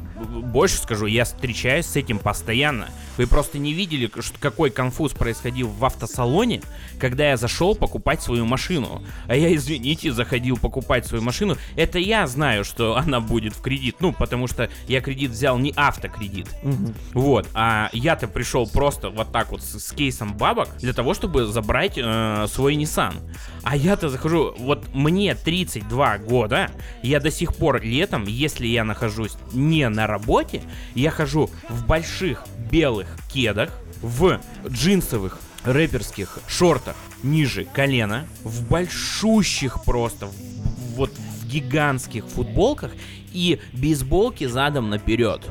больше скажу, я встречаюсь с этим постоянно. Вы просто не видели, что- какой конфуз происходил в автосалоне, когда я зашел покупать свою машину. А я, извините, заходил покупать свою машину. Это я знаю, что она будет в кредит. Ну, потому что я кредит взял не автокредит. Мгм. Вот, а я-то пришел просто вот так вот с, с кейсом бабок для того, чтобы забрать э, свой Nissan. А я-то захожу, вот мне 32 года, я до сих пор летом, если я нахожусь не на работе, я хожу в больших белых кедах, в джинсовых рэперских шортах ниже колена, в большущих просто, вот в гигантских футболках и бейсболки задом наперед.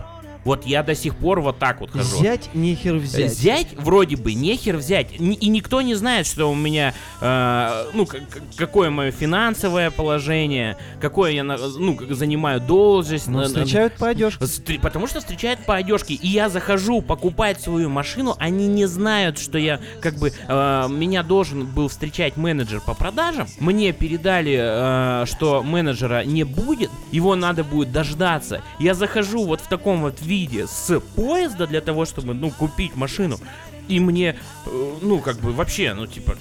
Вот я до сих пор вот так вот хожу. Взять нехер взять. Взять вроде бы нехер взять. И никто не знает, что у меня, э, ну, какое мое финансовое положение, какое я, ну, занимаю должность. Ну, на- на- встречают по одежке. Потому что встречают по одежке. И я захожу покупать свою машину, они не знают, что я как бы э, меня должен был встречать менеджер по продажам. Мне передали, э, что менеджера не будет, его надо будет дождаться. Я захожу вот в таком вот виде с поезда для того, чтобы, ну, купить машину. И мне, э, ну, как бы вообще, ну, типа,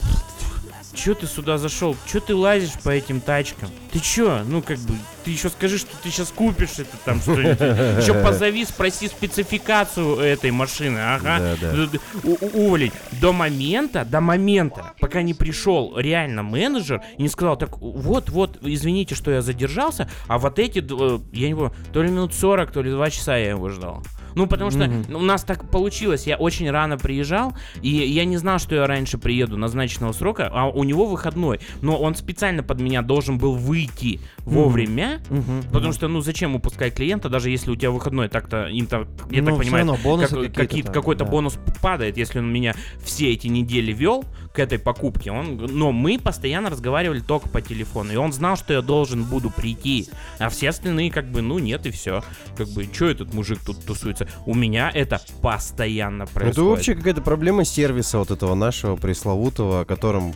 Чё ты сюда зашел? Чё ты лазишь по этим тачкам? Ты чё? Ну, как бы, ты еще скажи, что ты сейчас купишь это там что-нибудь. Еще позови, спроси спецификацию этой машины, ага. Да, да. Д- д- у- у- Уволень. До момента, до момента, пока не пришел реально менеджер и не сказал, так, вот, вот, извините, что я задержался, а вот эти, э, я не помню, то ли минут 40, то ли 2 часа я его ждал. Ну, потому что Мгм. у нас так получилось. Я очень рано приезжал, и я не знал, что я раньше приеду назначенного срока, а у него выходной. Но он специально под меня должен был выйти вовремя, Мгм. потому что, ну, зачем упускать клиента, даже если у тебя выходной, так-то им-то, я Ну, так понимаю, как- какие-то какие-то- там, какой-то да. бонус падает, если он меня все эти недели вел к этой покупке. Он, но мы постоянно разговаривали только по телефону, и он знал, что я должен буду прийти, а все остальные как бы, ну нет и все, как бы, что этот мужик тут тусуется? У меня это постоянно происходит. Это вообще какая-то проблема сервиса вот этого нашего пресловутого, о котором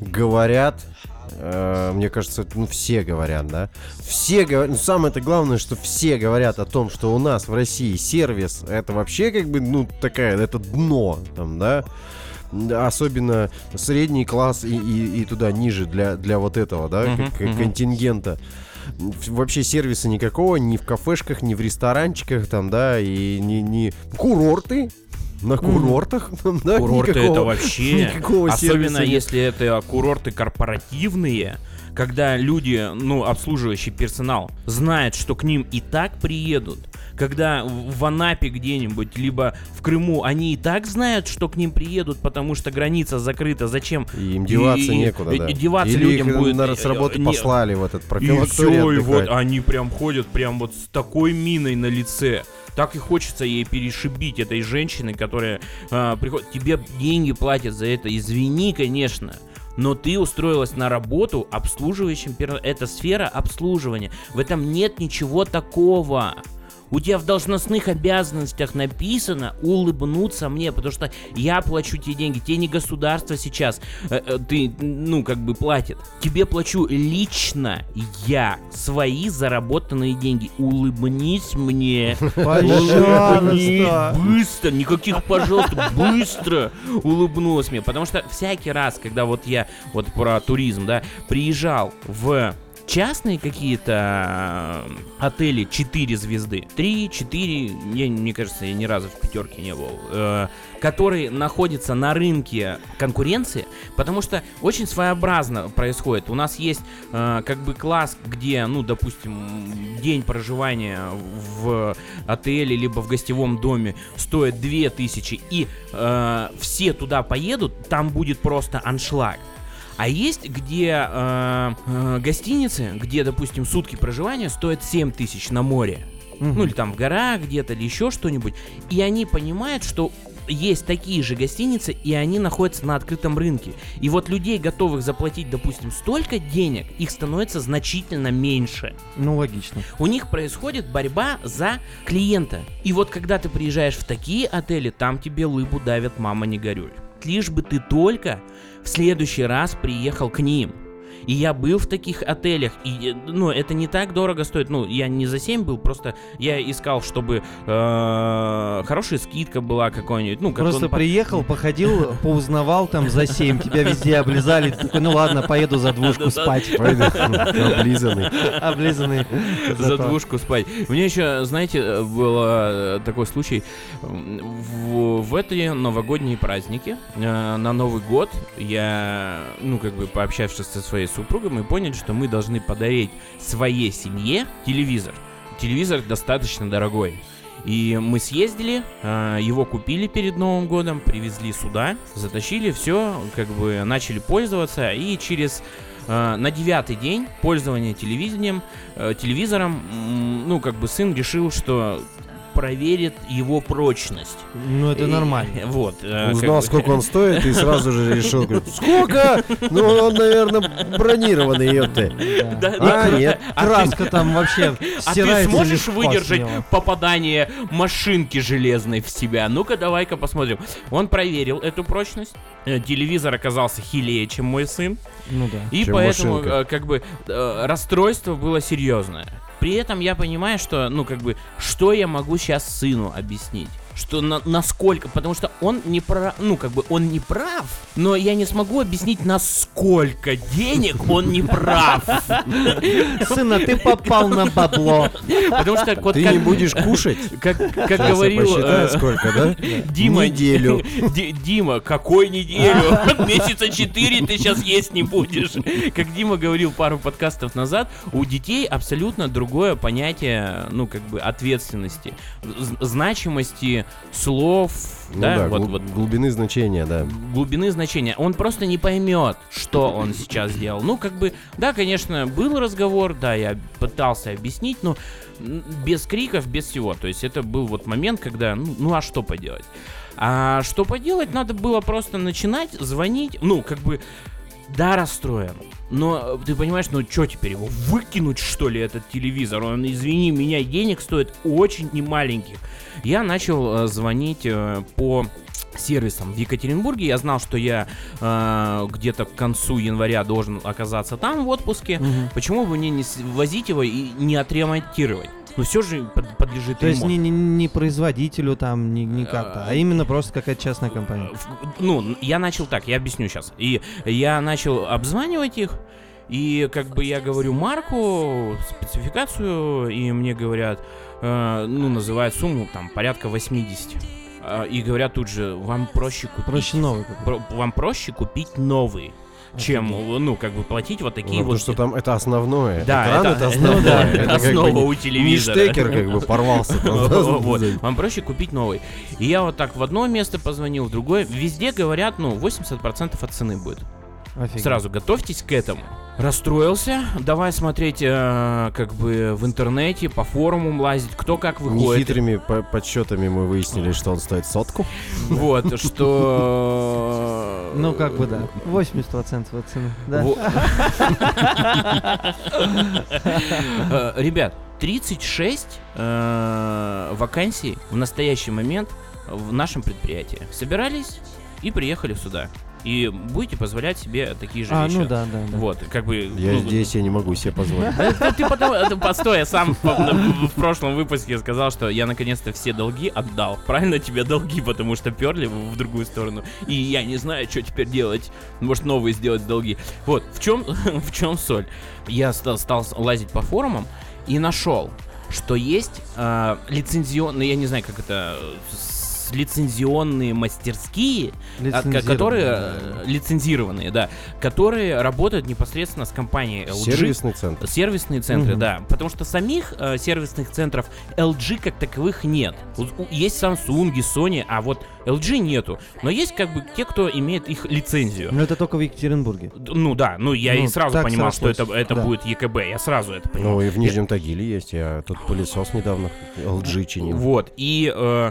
говорят. Э, мне кажется, ну все говорят, да? Все говорят. Ну, самое-то главное, что все говорят о том, что у нас в России сервис это вообще как бы, ну, такая, это дно, там, да? Особенно средний класс и, и, и туда ниже для, для вот этого, да, Мгм, как- мгм. контингента. Вообще сервиса никакого, ни в кафешках, ни в ресторанчиках, там, да, и ни, ни... Курорты, на курортах, да, Курорты это вообще, никакого особенно если это курорты корпоративные, когда люди, ну, обслуживающий персонал, знает, что к ним и так приедут, когда в Анапе где-нибудь, либо в Крыму, они и так знают, что к ним приедут, потому что граница закрыта, зачем? И им деваться И- некуда, и- да. и деваться Или людям их будет, на, э, с работы не- послали в этот И профилакторий все, и вот они прям ходят прям вот с такой миной на лице. Так и хочется ей перешибить этой женщины, которая а, приходит. Тебе деньги платят за это. Извини, конечно. Но ты устроилась на работу обслуживающим персоналом. Это сфера обслуживания. В этом нет ничего такого. У тебя в должностных обязанностях написано улыбнуться мне, потому что я плачу тебе деньги, тебе не государство сейчас, э, э, ты, ну, как бы платит. Тебе плачу лично я свои заработанные деньги. Улыбнись мне. Улыбнись Пожалуйста. быстро, никаких пожалуйста, быстро улыбнулась мне. Потому что всякий раз, когда вот я, вот про туризм, да, приезжал в частные какие-то э, отели 4 звезды, 3, 4, я, мне кажется, я ни разу в пятерке не был, э, которые находятся на рынке конкуренции, потому что очень своеобразно происходит. У нас есть э, как бы класс, где, ну, допустим, день проживания в отеле либо в гостевом доме стоит 2000, и э, все туда поедут, там будет просто аншлаг. А есть где э, э, гостиницы, где, допустим, сутки проживания стоят 7 тысяч на море. Ну или там в горах где-то, или еще что-нибудь. И они понимают, что есть такие же гостиницы, и они находятся на открытом рынке. И вот людей, готовых заплатить, допустим, столько денег, их становится значительно меньше. Ну, логично. У них происходит борьба за клиента. И вот когда ты приезжаешь в такие отели, там тебе лыбу давят «мама, не горюй». Лишь бы ты только в следующий раз приехал к ним. И я был в таких отелях, и, э, ну, это не так дорого стоит, ну, я не за 7 был, просто я искал, чтобы э, хорошая скидка была какой-нибудь, ну, как Просто он приехал, походил, поузнавал там за 7, тебя везде облизали, ты такой, ну ладно, поеду за двушку спать. Облизанный. Облизанный. за двушку спать. Мне еще, знаете, был э, такой случай. В, в эти новогодние праздники, на Новый год, я, ну, как бы пообщавшись со своей супругой, мы поняли, что мы должны подарить своей семье телевизор. Телевизор достаточно дорогой. И мы съездили, э, его купили перед Новым годом, привезли сюда, затащили все, как бы начали пользоваться, и через э, на девятый день пользования телевидением, э, телевизором, ну, как бы сын решил, что проверит его прочность. Ну, это И- нормально. Вот. э, как Узнал, бы- сколько он стоит, и сразу же решил, говорит, сколько? Ну, он, наверное, бронированный, ёпты. Да. Да, А, да. нет. А ты- Краска там вообще А ты сможешь выдержать него. попадание машинки железной в себя? Ну-ка, давай-ка посмотрим. Он проверил эту прочность. Э, Телевизор оказался хилее, чем мой сын. Ну да. И Чем поэтому, машинка. э, как бы, расстройство было серьезное. При этом я понимаю, что, ну, как бы, что я могу сейчас сыну объяснить? Что на- насколько, потому что он не прав, ну, как бы, он не прав, но я не смогу объяснить, насколько денег он не прав. Сына, ты попал на бабло. Потому что, вот Ты как, не будешь кушать? как, как Сейчас я говорил посчитаю, э, сколько, да? Дима, Неделю. Ди- Дима, какой неделю? Месяца четыре ты сейчас есть не будешь. Как Дима говорил пару подкастов назад, у детей абсолютно другое понятие, ну, как бы, ответственности, значимости слов, Ну да, да, вот, глуб- вот глубины значения, да. глубины значения. Он просто не поймет, что он сейчас сделал. Ну, как бы, да, конечно, был разговор, да, я пытался объяснить, но без криков, без всего. То есть это был вот момент, когда, ну, ну а что поделать? А что поделать, надо было просто начинать звонить, ну, как бы, да, расстроен. Но э, ты понимаешь, ну что теперь его выкинуть, что ли, этот телевизор? Он, извини меня, денег стоит очень немаленьких. Я начал э, звонить э, по сервисам в Екатеринбурге. Я знал, что я э, где-то к концу января должен оказаться там в отпуске. Мгм. Почему бы мне не возить его и не отремонтировать? Ну все же под- подлежит То есть ремонту. не, не, не производителю там, не, не как-то, а именно просто какая-то частная компания. Ну, я начал так, я объясню сейчас. И я начал обзванивать их, и как бы я говорю марку, спецификацию, и мне говорят, э, ну, называют сумму там порядка 80. А, И говорят тут же, вам проще купить. Проще новый про- вам проще купить новый, чем, ну, как бы платить вот такие Ну, вот. Потому что там это основное. Да, Экран это, это ну основное. да, Это это бы основа у телевизора. штекер как бы порвался. Вот. Вам проще купить новый. И я вот так в одно место позвонил, в другое. Везде говорят, ну, 80% от цены будет. Офигеть. Сразу готовьтесь к этому. Расстроился. Давай смотреть, э, как бы в интернете, по форумам лазить, кто как выходит. Нехитрыми по- подсчетами мы выяснили, что он стоит сотку. Вот, что... Ну, как бы да. 80% от цены. Да. Э, Ребят, 36 э, вакансий в настоящий момент в нашем предприятии. Собирались и приехали сюда. И будете позволять себе такие же А, вещи. ну да, да, да. Вот, как бы... Я ну, здесь, я не могу себе позволить. Да ты, потом, постой, я сам в, прошлом выпуске сказал, что я наконец-то все долги отдал. Правильно тебе долги, потому что перли в, в другую сторону. И я не знаю, что теперь делать. Может, новые сделать долги. Вот, в чем, в чем соль? Я стал, стал лазить по форумам и нашел, что есть э, лицензионные, я не знаю, как это, с- лицензионные мастерские, а, ко- которые э, лицензированные, да, которые работают непосредственно с компанией LG. Сервисный центр. Сервисные центры, Мгм. да. Потому что самих э, сервисных центров LG как таковых нет. Есть Samsung, Sony, а вот LG нету. Но есть как бы те, кто имеет их лицензию. Но это только в Екатеринбурге. Ну да, ну я и Ну, сразу так понимал, что это, срослось, это да. будет ЕКБ. Я сразу это понимал. Ну и в Нижнем Тагиле есть. Я тут пылесос недавно LG чинил. Вот, и... э,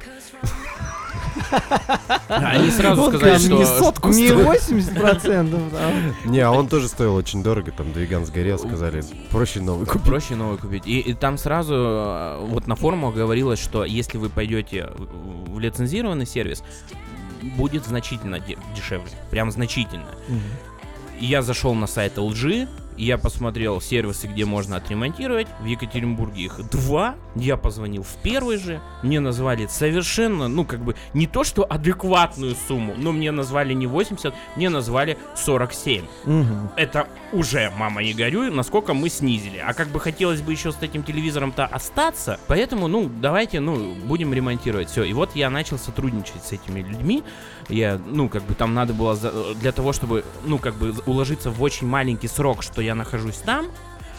Они сразу сказали, что... сотку Не 80%, да. Не, а он тоже стоил очень дорого, там двиган сгорел, сказали, проще новый купить. Проще новый купить. И, там сразу э, вот на форумах говорилось, что если вы пойдете в лицензированный сервис, будет значительно де- дешевле. Прям значительно. Я зашел на сайт LG, я посмотрел сервисы, где можно отремонтировать. В Екатеринбурге их два. Я позвонил в первый же. Мне назвали совершенно, ну, как бы, не то что адекватную сумму, но мне назвали не 80, мне назвали 47 Мгм. это уже, мама, не горюй, насколько мы снизили. А как бы хотелось бы еще с этим телевизором-то остаться, поэтому, ну, давайте, ну, будем ремонтировать все. И вот я начал сотрудничать с этими людьми. Я, ну, как бы там надо было за- для того, чтобы, ну, как бы уложиться в очень маленький срок, что я нахожусь там,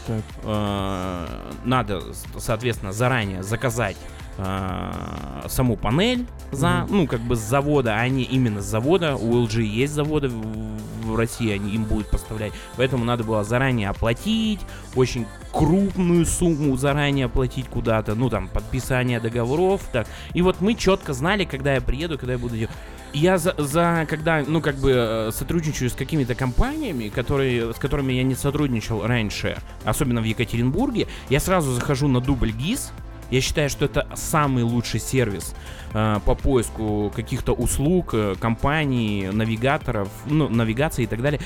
Так. э, надо, соответственно, заранее заказать а, саму панель за, Мгм. ну, как бы с завода, а именно с завода. У LG есть заводы в, в России, они им будут поставлять. Поэтому надо было заранее оплатить, очень крупную сумму заранее оплатить куда-то, ну, там, подписание договоров, так. И вот мы четко знали, когда я приеду, когда я буду делать. Я за, за когда, ну, как бы э, сотрудничаю с какими-то компаниями, которые, с которыми я не сотрудничал раньше, особенно в Екатеринбурге, я сразу захожу на дубль ГИС. Я считаю, что это самый лучший сервис э, по поиску каких-то услуг, э, компаний, навигаторов, ну, навигации и так далее.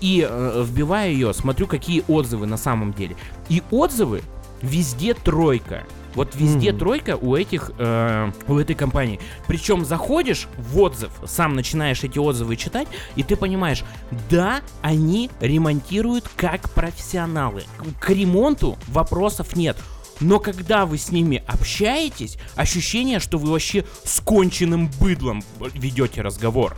И э, вбиваю ее, смотрю, какие отзывы на самом деле. И отзывы везде тройка. Вот везде Мгм. тройка у этих, э, у этой компании. Причем заходишь в отзыв, сам начинаешь эти отзывы читать, и ты понимаешь, да, они ремонтируют как профессионалы. К ремонту вопросов нет. Но когда вы с ними общаетесь, ощущение, что вы вообще с конченным быдлом ведете разговор.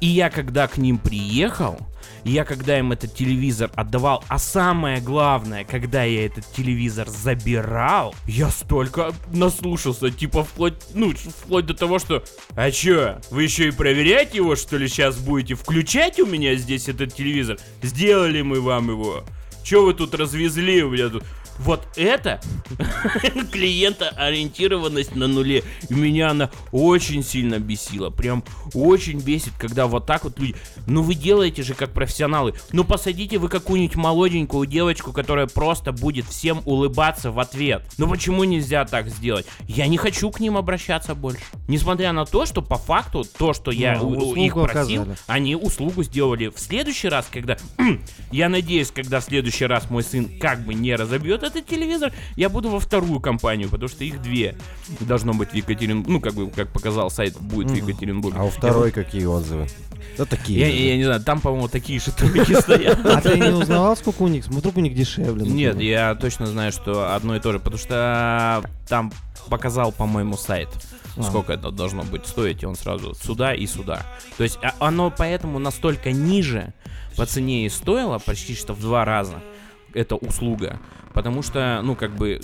И я когда к ним приехал, я когда им этот телевизор отдавал, а самое главное, когда я этот телевизор забирал, я столько наслушался, типа вплоть, ну, вплоть до того, что, а чё, вы еще и проверять его, что ли, сейчас будете? Включать у меня здесь этот телевизор? Сделали мы вам его. Чё вы тут развезли у меня тут? Вот это клиентоориентированность на нуле. И меня она очень сильно бесила. Прям очень бесит, когда вот так вот люди... Ну вы делаете же как профессионалы. Ну посадите вы какую-нибудь молоденькую девочку, которая просто будет всем улыбаться в ответ. Ну почему нельзя так сделать? Я не хочу к ним обращаться больше. Несмотря на то, что по факту то, что я Ну, их просил, оказали. они услугу сделали. В следующий раз, когда... я надеюсь, когда в следующий раз мой сын как бы не разобьет этот телевизор, я буду во вторую компанию, потому что их две. Должно быть в Екатеринбурге. Ну, как бы, как показал сайт, будет в Мгм. Екатеринбурге. А у второй какие отзывы? Да такие. Я, я не знаю, там, по-моему, такие же тройки стоят. А ты не узнавал, сколько у них? Вдруг у них дешевле. Нет, я точно знаю, что одно и то же, потому что там показал, по-моему, сайт. А. Сколько это должно быть стоить, и он сразу сюда и сюда. То есть а- оно поэтому настолько ниже по цене и стоило, почти что в два раза, эта услуга. Потому что, ну, как бы,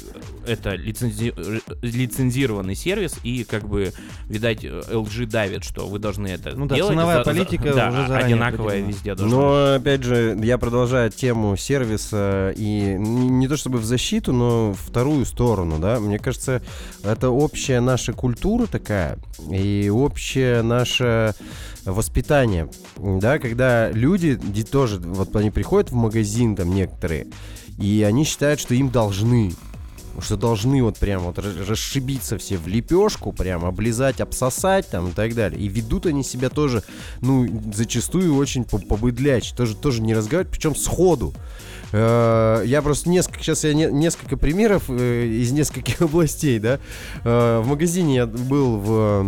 это лицензи- лицензированный сервис, и, как бы, видать, LG давит, что вы должны это Ну да, делать. ценовая политика да, уже заранее одинаковая везде должна быть. Но, опять же, я продолжаю тему сервиса и не, не то чтобы в защиту, но вторую сторону, да. Мне кажется, это общая наша культура такая и общее наше воспитание, да, когда люди ди- тоже, вот они приходят в магазин, там некоторые, и они считают, что им должны, что должны вот прям вот ра- расшибиться все в лепешку, прям облизать, обсосать там и так далее. И ведут они себя тоже, ну, зачастую очень по- побыдлячь, тоже, тоже не разговаривать, причем сходу. Э, Я просто несколько, сейчас я не- несколько примеров э, из нескольких областей, да. Э, В магазине я был в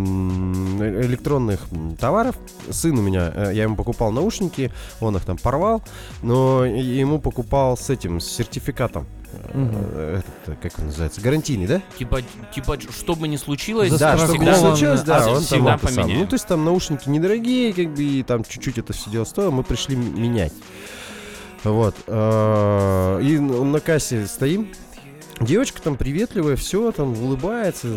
электронных товаров. Сын у меня, я ему покупал наушники, он их там порвал, но ему покупал с этим, с сертификатом. Э, этот, как он называется, гарантийный, да? Типа, типа, что бы ни случилось, Да, что бы ни случилось, да, а, он всегда там. Ну, то есть там наушники недорогие, как бы, и там чуть-чуть это все дело стоило, мы пришли менять. Вот. э, И на на кассе стоим, Девочка там приветливая, все, там улыбается.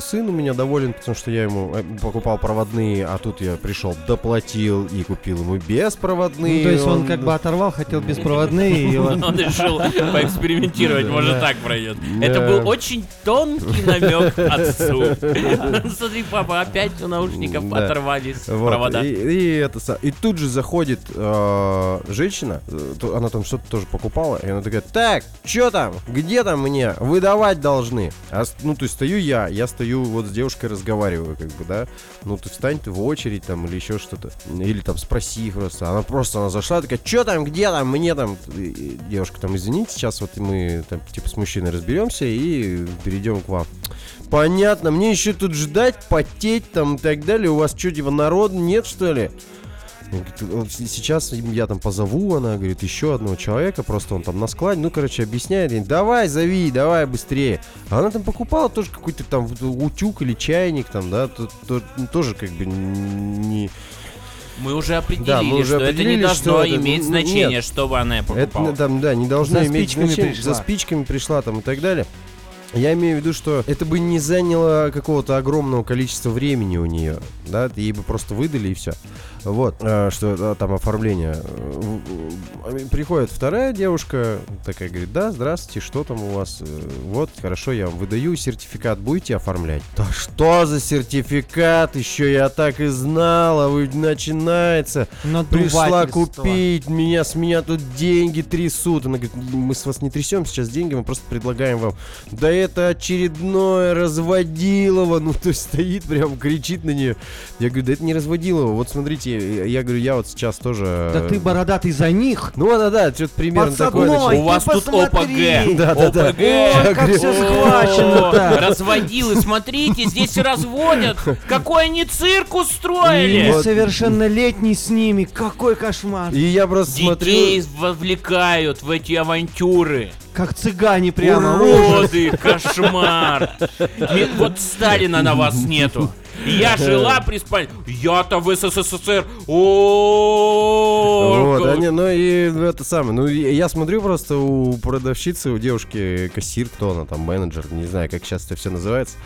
Сын у меня доволен, потому что я ему э, покупал проводные, а тут я пришел, доплатил и купил ему беспроводные. Ну, то есть он как бы оторвал, хотел беспроводные. Он решил поэкспериментировать, может так пройдет. Это был очень тонкий намек отцу. Смотри, папа, опять у наушников оторвались провода. И, это, и тут же заходит э, женщина, э, она там что-то тоже покупала, и она такая, так, что там, где там мне, выдавать должны. А ну, то есть стою я, я стою вот с девушкой разговариваю, как бы, да, ну, ты встань ты в очередь там или еще что-то, или там спроси просто. Она просто, она зашла, такая, что там, где там, мне там, И- и девушка там, извините, сейчас вот мы там, типа, с мужчиной разберемся и перейдем к вам. Понятно, мне еще тут ждать, потеть там и так далее. У вас что, типа, народа нет, что ли? Сейчас я там позову, она говорит, еще одного человека, просто он там на складе, ну, короче, объясняет, говорит, давай, зови, давай быстрее. А она там покупала тоже какой-то там утюг или чайник там, да, то- то- ну, тоже как бы не... Мы уже определили, Да, мы уже что это не определили, должно что это- иметь ну, значение, нет. что бы она Это покупала. там, да, не должно За иметь значения. пришла. За спичками пришла там и так далее. Я имею в виду, что это бы не заняло какого-то огромного количества времени у нее, да, ей бы просто выдали и все. Вот, э, что э, там оформление. Э, Приходит вторая девушка, такая говорит, да, здравствуйте, что там у вас? Вот, хорошо, я вам выдаю сертификат, будете оформлять? Да что за сертификат? Еще я так и знала, вы начинается. Пришла купить, меня с меня тут деньги трясут. Она говорит, мы с вас не трясем сейчас деньги, мы просто предлагаем вам. Да это очередное разводилово. Ну, то есть стоит прям, кричит на нее. Я говорю, да это не разводилово. Вот смотрите, я я говорю, я вот сейчас тоже... Да ты бородатый за них. Ну, да, да, что-то примерно Подсадной. такое. У ты вас тут. ОПГ. Да, да, да. ОПГ. Ой, как всё О, схвачено-то. Разводилы, смотрите, здесь все разводят. Какой они цирк И устроили. несовершеннолетний с ними. Какой кошмар. И я просто Детей смотрю... вовлекают в эти авантюры. Как цыгане прямо. Уроды, кошмар. И вот Сталина на вас нету. Я жила при Спаль... Я-то в СССР. О, Вот, они, ну и это самое, ну я смотрю просто у продавщицы, у девушки кассир, кто она там, менеджер, не знаю, как сейчас это все называется.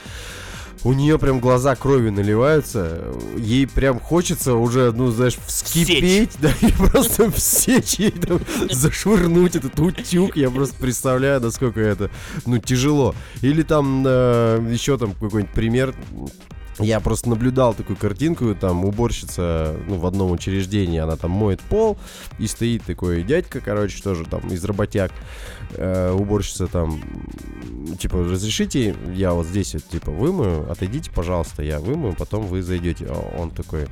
У нее прям глаза кровью наливаются, ей прям хочется уже, ну, знаешь, вскипеть, да, и просто всечь ей там, зашвырнуть этот утюг, я просто представляю, насколько это, ну, тяжело. Или там еще там какой-нибудь пример, я просто наблюдал такую картинку, там уборщица, ну, в одном учреждении, она там моет пол, и стоит такой дядька, короче, тоже там из работяг, Э, уборщица там, типа, разрешите, я вот здесь вот, типа, вымою, отойдите, пожалуйста, я вымою, потом вы зайдете. А Он такой,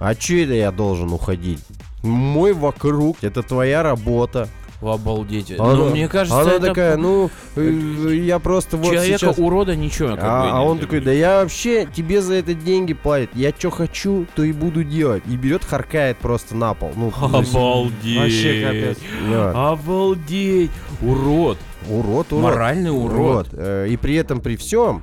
а че это я должен уходить? Мой вокруг, это твоя работа. Обалдеть. Она- ну, мне кажется, Она это такая, ну, э, я просто вот человека сейчас... урода ничего. А, а он такой, да я вообще тебе за это деньги платят. Я что хочу, то и буду делать. И берет, харкает просто на пол. Ну, Обалдеть. Вообще капец. Обалдеть. Урод. урод, урод. Моральный урод. Вот, э, И при этом, при всем,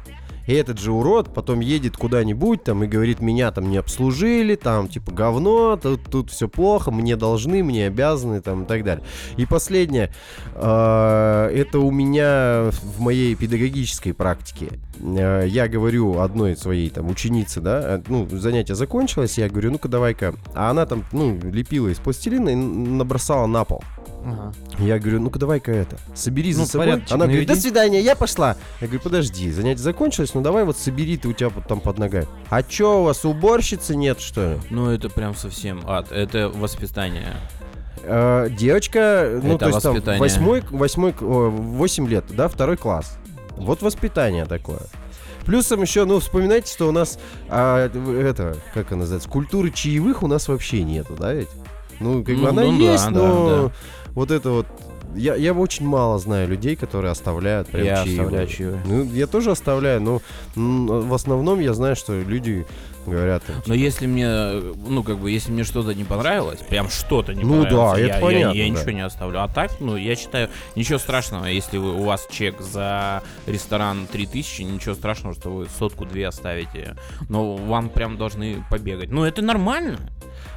и этот же урод потом едет куда-нибудь там и говорит, меня там не обслужили, там типа говно, тут, тут все плохо, мне должны, мне обязаны, там и так далее. И последнее, э, это у меня в моей педагогической практике. Э, я говорю одной своей там ученице, да, э, ну, занятие закончилось, я говорю, ну-ка давай-ка. А она там, ну, лепила из пластилина и набросала на пол. Ага. Я говорю, ну-ка давай-ка это, собери за Ну, собой. порядочек Она говорит, до свидания, я пошла. Я говорю, подожди, занятие закончилось, ну давай вот собери ты у тебя вот там под ногами. А чё, у вас уборщицы нет, что ли? Ну, это прям совсем ад. Это воспитание. Э, девочка, ну Это то есть там восьмой, восьмой, восемь лет, да, второй класс. Вот воспитание такое. Плюсом еще, ну, вспоминайте, что у нас, а, это, как она называется, культуры чаевых у нас вообще нету, да, ведь? Ну, как бы Ну, она ну да, есть, да, но да. вот это вот... Я, я очень мало знаю людей, которые оставляют прям Я чаевые. оставляю чаевые. Ну, я тоже оставляю, но в основном я знаю, что люди говорят... там, Но если мне, ну, как бы, если мне что-то не понравилось, прям что-то не Ну понравилось, да, я, это я- понятно, я да. ничего не оставлю. А так, ну, я считаю, ничего страшного, если вы, у вас чек за ресторан 3000, ничего страшного, что вы сотку-две оставите. Но вам прям должны побегать. Ну, это нормально.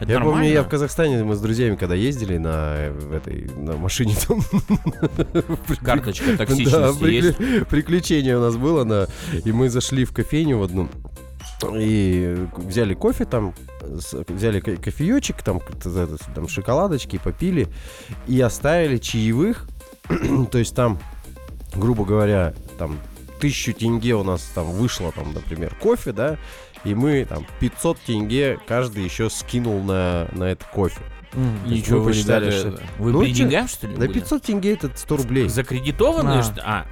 Это Я нормально. помню, я в Казахстане, мы с друзьями, когда ездили на э, этой на машине там. Карточка Да, токсичности есть. прикли- приключение у нас было, на, и мы зашли в кофейню в одну. И взяли кофе там, взяли ко- кофеечек, там, там шоколадочки, попили и оставили чаевых. То есть там, грубо говоря, там тысячу тенге у нас там вышло, там, например, кофе, да, и мы там 500 тенге каждый еще скинул на, на это кофе. Есть Ничего, вы посчитали, ребята, что- Вы Ну, при деньгах, что ли, Да были? 500 тенге это 100 рублей. Закредитованные, На. что А,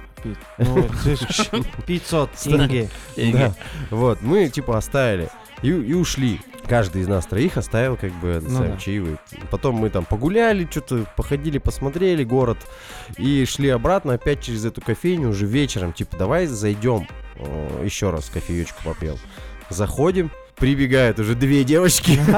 Ну, то есть 500 тенге. Да. Вот, мы типа оставили и, и ушли. Каждый из нас троих оставил как бы Ну самое, да. чаевые. Потом мы там погуляли, что-то походили, посмотрели город и шли обратно опять через эту кофейню уже вечером. Типа, давай зайдем э, еще раз кофеечку попьем. Заходим, прибегают уже две девочки.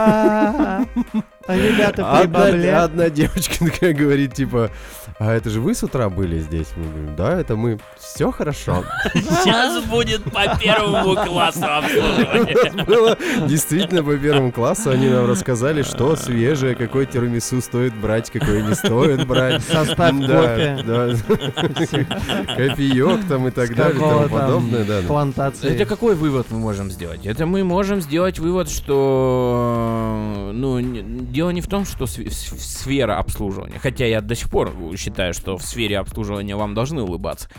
А ребята одна девочка такая говорит, типа, а это же вы с утра были здесь? Мы говорим, да, это мы. Все хорошо. Сейчас будет по первому классу обслуживания. Было действительно по первому классу. Они нам рассказали, что свежее, какой тирамису стоит брать, какой не стоит брать. Состав Да, кофе. да. Кофеек там и так С далее, и тому там подобное, да. Плантации. Это какой вывод мы можем сделать? Это мы можем сделать вывод, что ну, дело не в том, что сфера обслуживания, хотя я до сих пор считаю, что в сфере обслуживания вам должны улыбаться.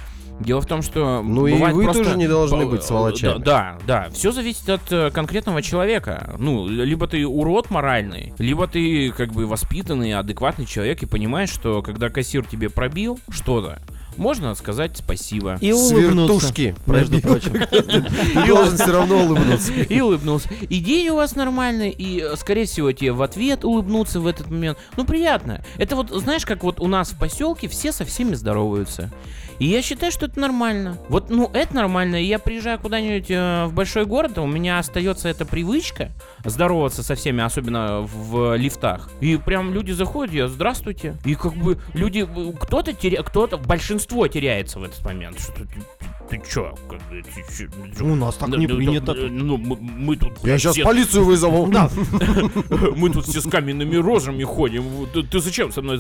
Дело в том, что Ну и вы просто тоже не должны быть сволочами. Да, да, все зависит от э, конкретного человека. Ну, либо ты урод моральный, либо ты как бы воспитанный, адекватный человек и понимаешь, что когда кассир тебе пробил что-то, можно сказать спасибо. И улыбнуться, Свертушки. между прочим. Ты должен все равно улыбнуться. И улыбнулся. И день у вас нормальный, и, э, скорее всего, тебе в ответ улыбнуться в этот момент. Ну, приятно. Это вот, знаешь, как вот у нас в поселке все со всеми здороваются. И я считаю, что это нормально. Вот, ну, это нормально. Я приезжаю куда-нибудь э, в большой город, у меня остается эта привычка здороваться со всеми, особенно в лифтах. И прям люди заходят, я здравствуйте. И как бы люди, э, кто-то теря... кто-то, большинство теряется в этот момент. Что ты, чё? Как бы, ты чё? У нас так Да, не да, принято. да, Ну, мы, мы тут... Я сейчас все- полицию вызову. Да. Мы тут все с каменными рожами ходим. Вот Ты, зачем со мной?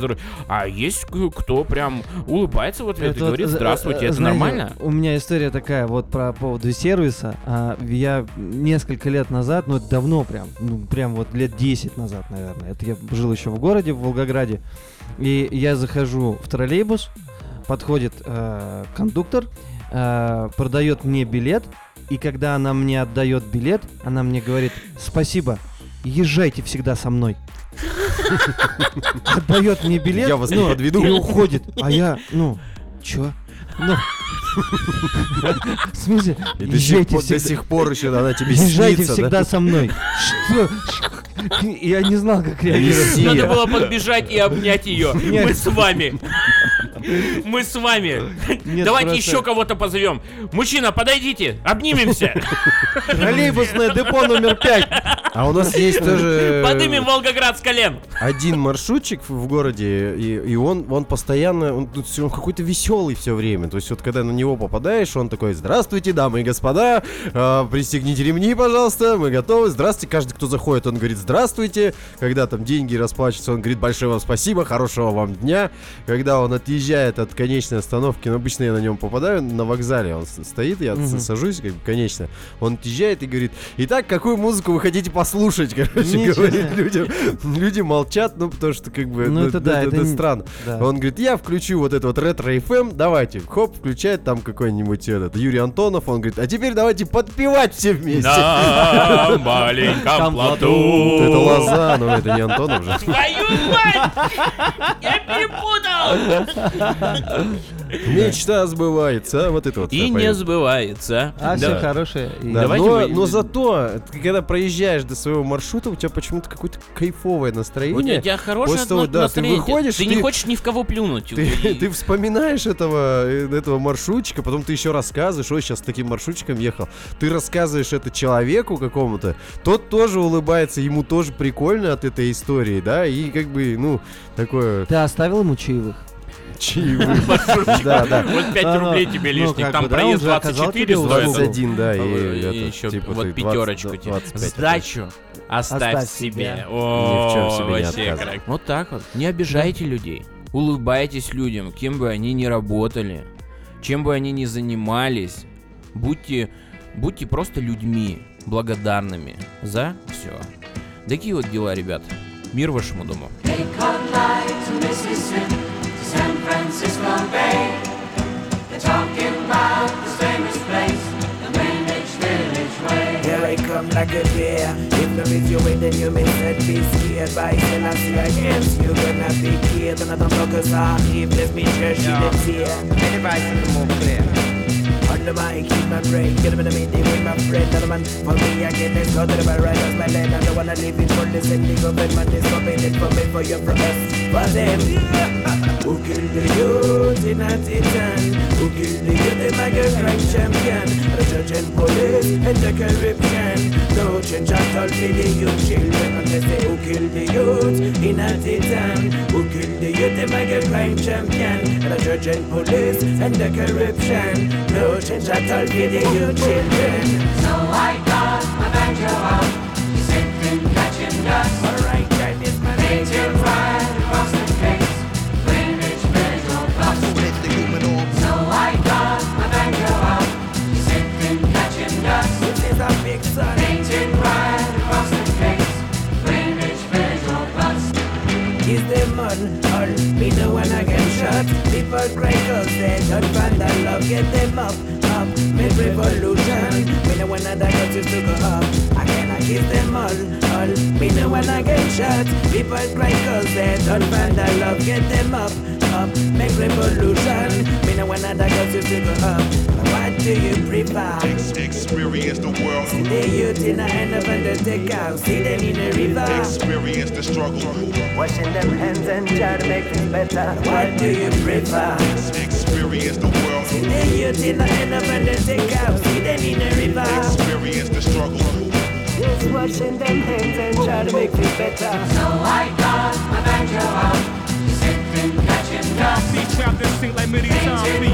А есть кто прям улыбается в ответ и вот, говорит э, здравствуйте, э, это нормально? У меня история такая вот про поводу сервиса. А, я несколько лет назад, ну это давно прям, ну прям вот лет 10 назад, наверное. Это я жил еще в городе, в Волгограде. И я захожу в троллейбус, подходит э, кондуктор, э, продает мне билет, и когда она мне отдает билет, она мне говорит, спасибо, езжайте всегда со мной. Отдает мне билет, Я вас не ну, подведу. и уходит. А я, ну, чё? Ну, в смысле, И до сих, езжайте пор, до всегда, сих пор еще она тебе езжайте снится, всегда да? со мной. Что? Я не знал, как реагировать. Надо было подбежать и обнять ее. Нет. Мы с вами. Мы с вами. Нет, Давайте просто- еще кого-то позовем. Мужчина, подойдите, обнимемся. Троллейбусное депо номер пять. А у нас есть тоже Подымем Волгоград с колен. один маршрутчик в- городе, и, и он, он постоянно, он, он какой-то веселый все время. То есть вот когда на него попадаешь, он такой, здравствуйте, дамы и господа, э, пристегните ремни, пожалуйста, мы готовы. Здравствуйте, каждый, кто заходит, он говорит здравствуйте. Когда там деньги расплачиваются, он говорит большое вам спасибо, хорошего вам дня. Когда он отъезжает от конечной остановки, ну, обычно я на нем попадаю, на вокзале он стоит, я с- сажусь, как бы, конечно. Он отъезжает и говорит, итак, какую музыку вы хотите послушать, короче, Ничего говорит людям. Люди молчат, ну, потому что, как бы, Ну, ну, это да, это не- странно. Да. Он говорит, я включу вот это вот ретро FM, давайте, хоп, включает там какой-нибудь этот Юрий Антонов, он говорит, а теперь давайте подпевать все вместе. На маленьком плоту. Это Лоза, но это не Антонов же. Твою мать! Я перепутал! Мечта сбывается, а вот это вот. И не сбывается. А, все хорошее. Но, зато, когда проезжаешь до своего маршрута, у тебя почему-то какое-то кайфовое У настроение. тебя хорошее да, ты настроение. выходишь, Ты не хочешь ни в кого плюнуть. Ты, вспоминаешь этого, э, этого маршрутчика, потом ты еще рассказываешь, ой, сейчас с таким маршрутчиком ехал. Ты рассказываешь это человеку какому-то, тот тоже улыбается, ему тоже прикольно от этой истории, да, и как бы, ну, такое Ты оставил ему чаевых? Чаевые. Да, да. Вот 5 А, ну, рублей тебе ну, лишних. Там проезд он же оказал 24 тебе стоит. 21, да, и, А, и еще типа, вот ты 20, пятерочку тебе. 25 Сдачу оставь, себе. О, вообще. Вот так вот. Не обижайте людей. Улыбайтесь людям, кем бы они ни работали, чем бы они ни занимались. Будьте, будьте просто людьми, благодарными за все. Такие вот дела, ребят. Мир вашему дому. Cape like a deer. If the your way then you may set be scared By sin I see against you gonna be killed. Another blockers are if let me church you the tear. Any advice is more clear. Under my keep my brain Get them in the meeting with my friend. For me I get this. Go to the right as my land. I don't wanna leave it for this. Of man is coming it for me for your progress for them. Who killed the youth in a titan? Who killed the youth in like a crank champion? The judge and police and the corruption. No change at all for the youth children. And they say who killed the youth in Who killed the youth, them like a crime champion The judge and police and the corruption No change at all for the youth children So I got my banjo out. Said, catching dust. Alright, that is my get People cry cause they don't find that love. Get them up, up, make revolution. Me no one other got to go up. I cannot kiss them all, all. Me no one I get shot. People cry cause they don't find that love. Get them up, up, make revolution. Me no one other got to go up do you prefer? Experience the world. See the youth in the hand of undertaker See them in the river Experience the struggle. Washing them hands and try to make things better. What do you prefer? Experience the world. See the youth in the end of undertaker. See them in the river. Experience the struggle. Just washing them hands and try to make things better. So I got my banjo out. He said, catching dust. See chapters sing like many times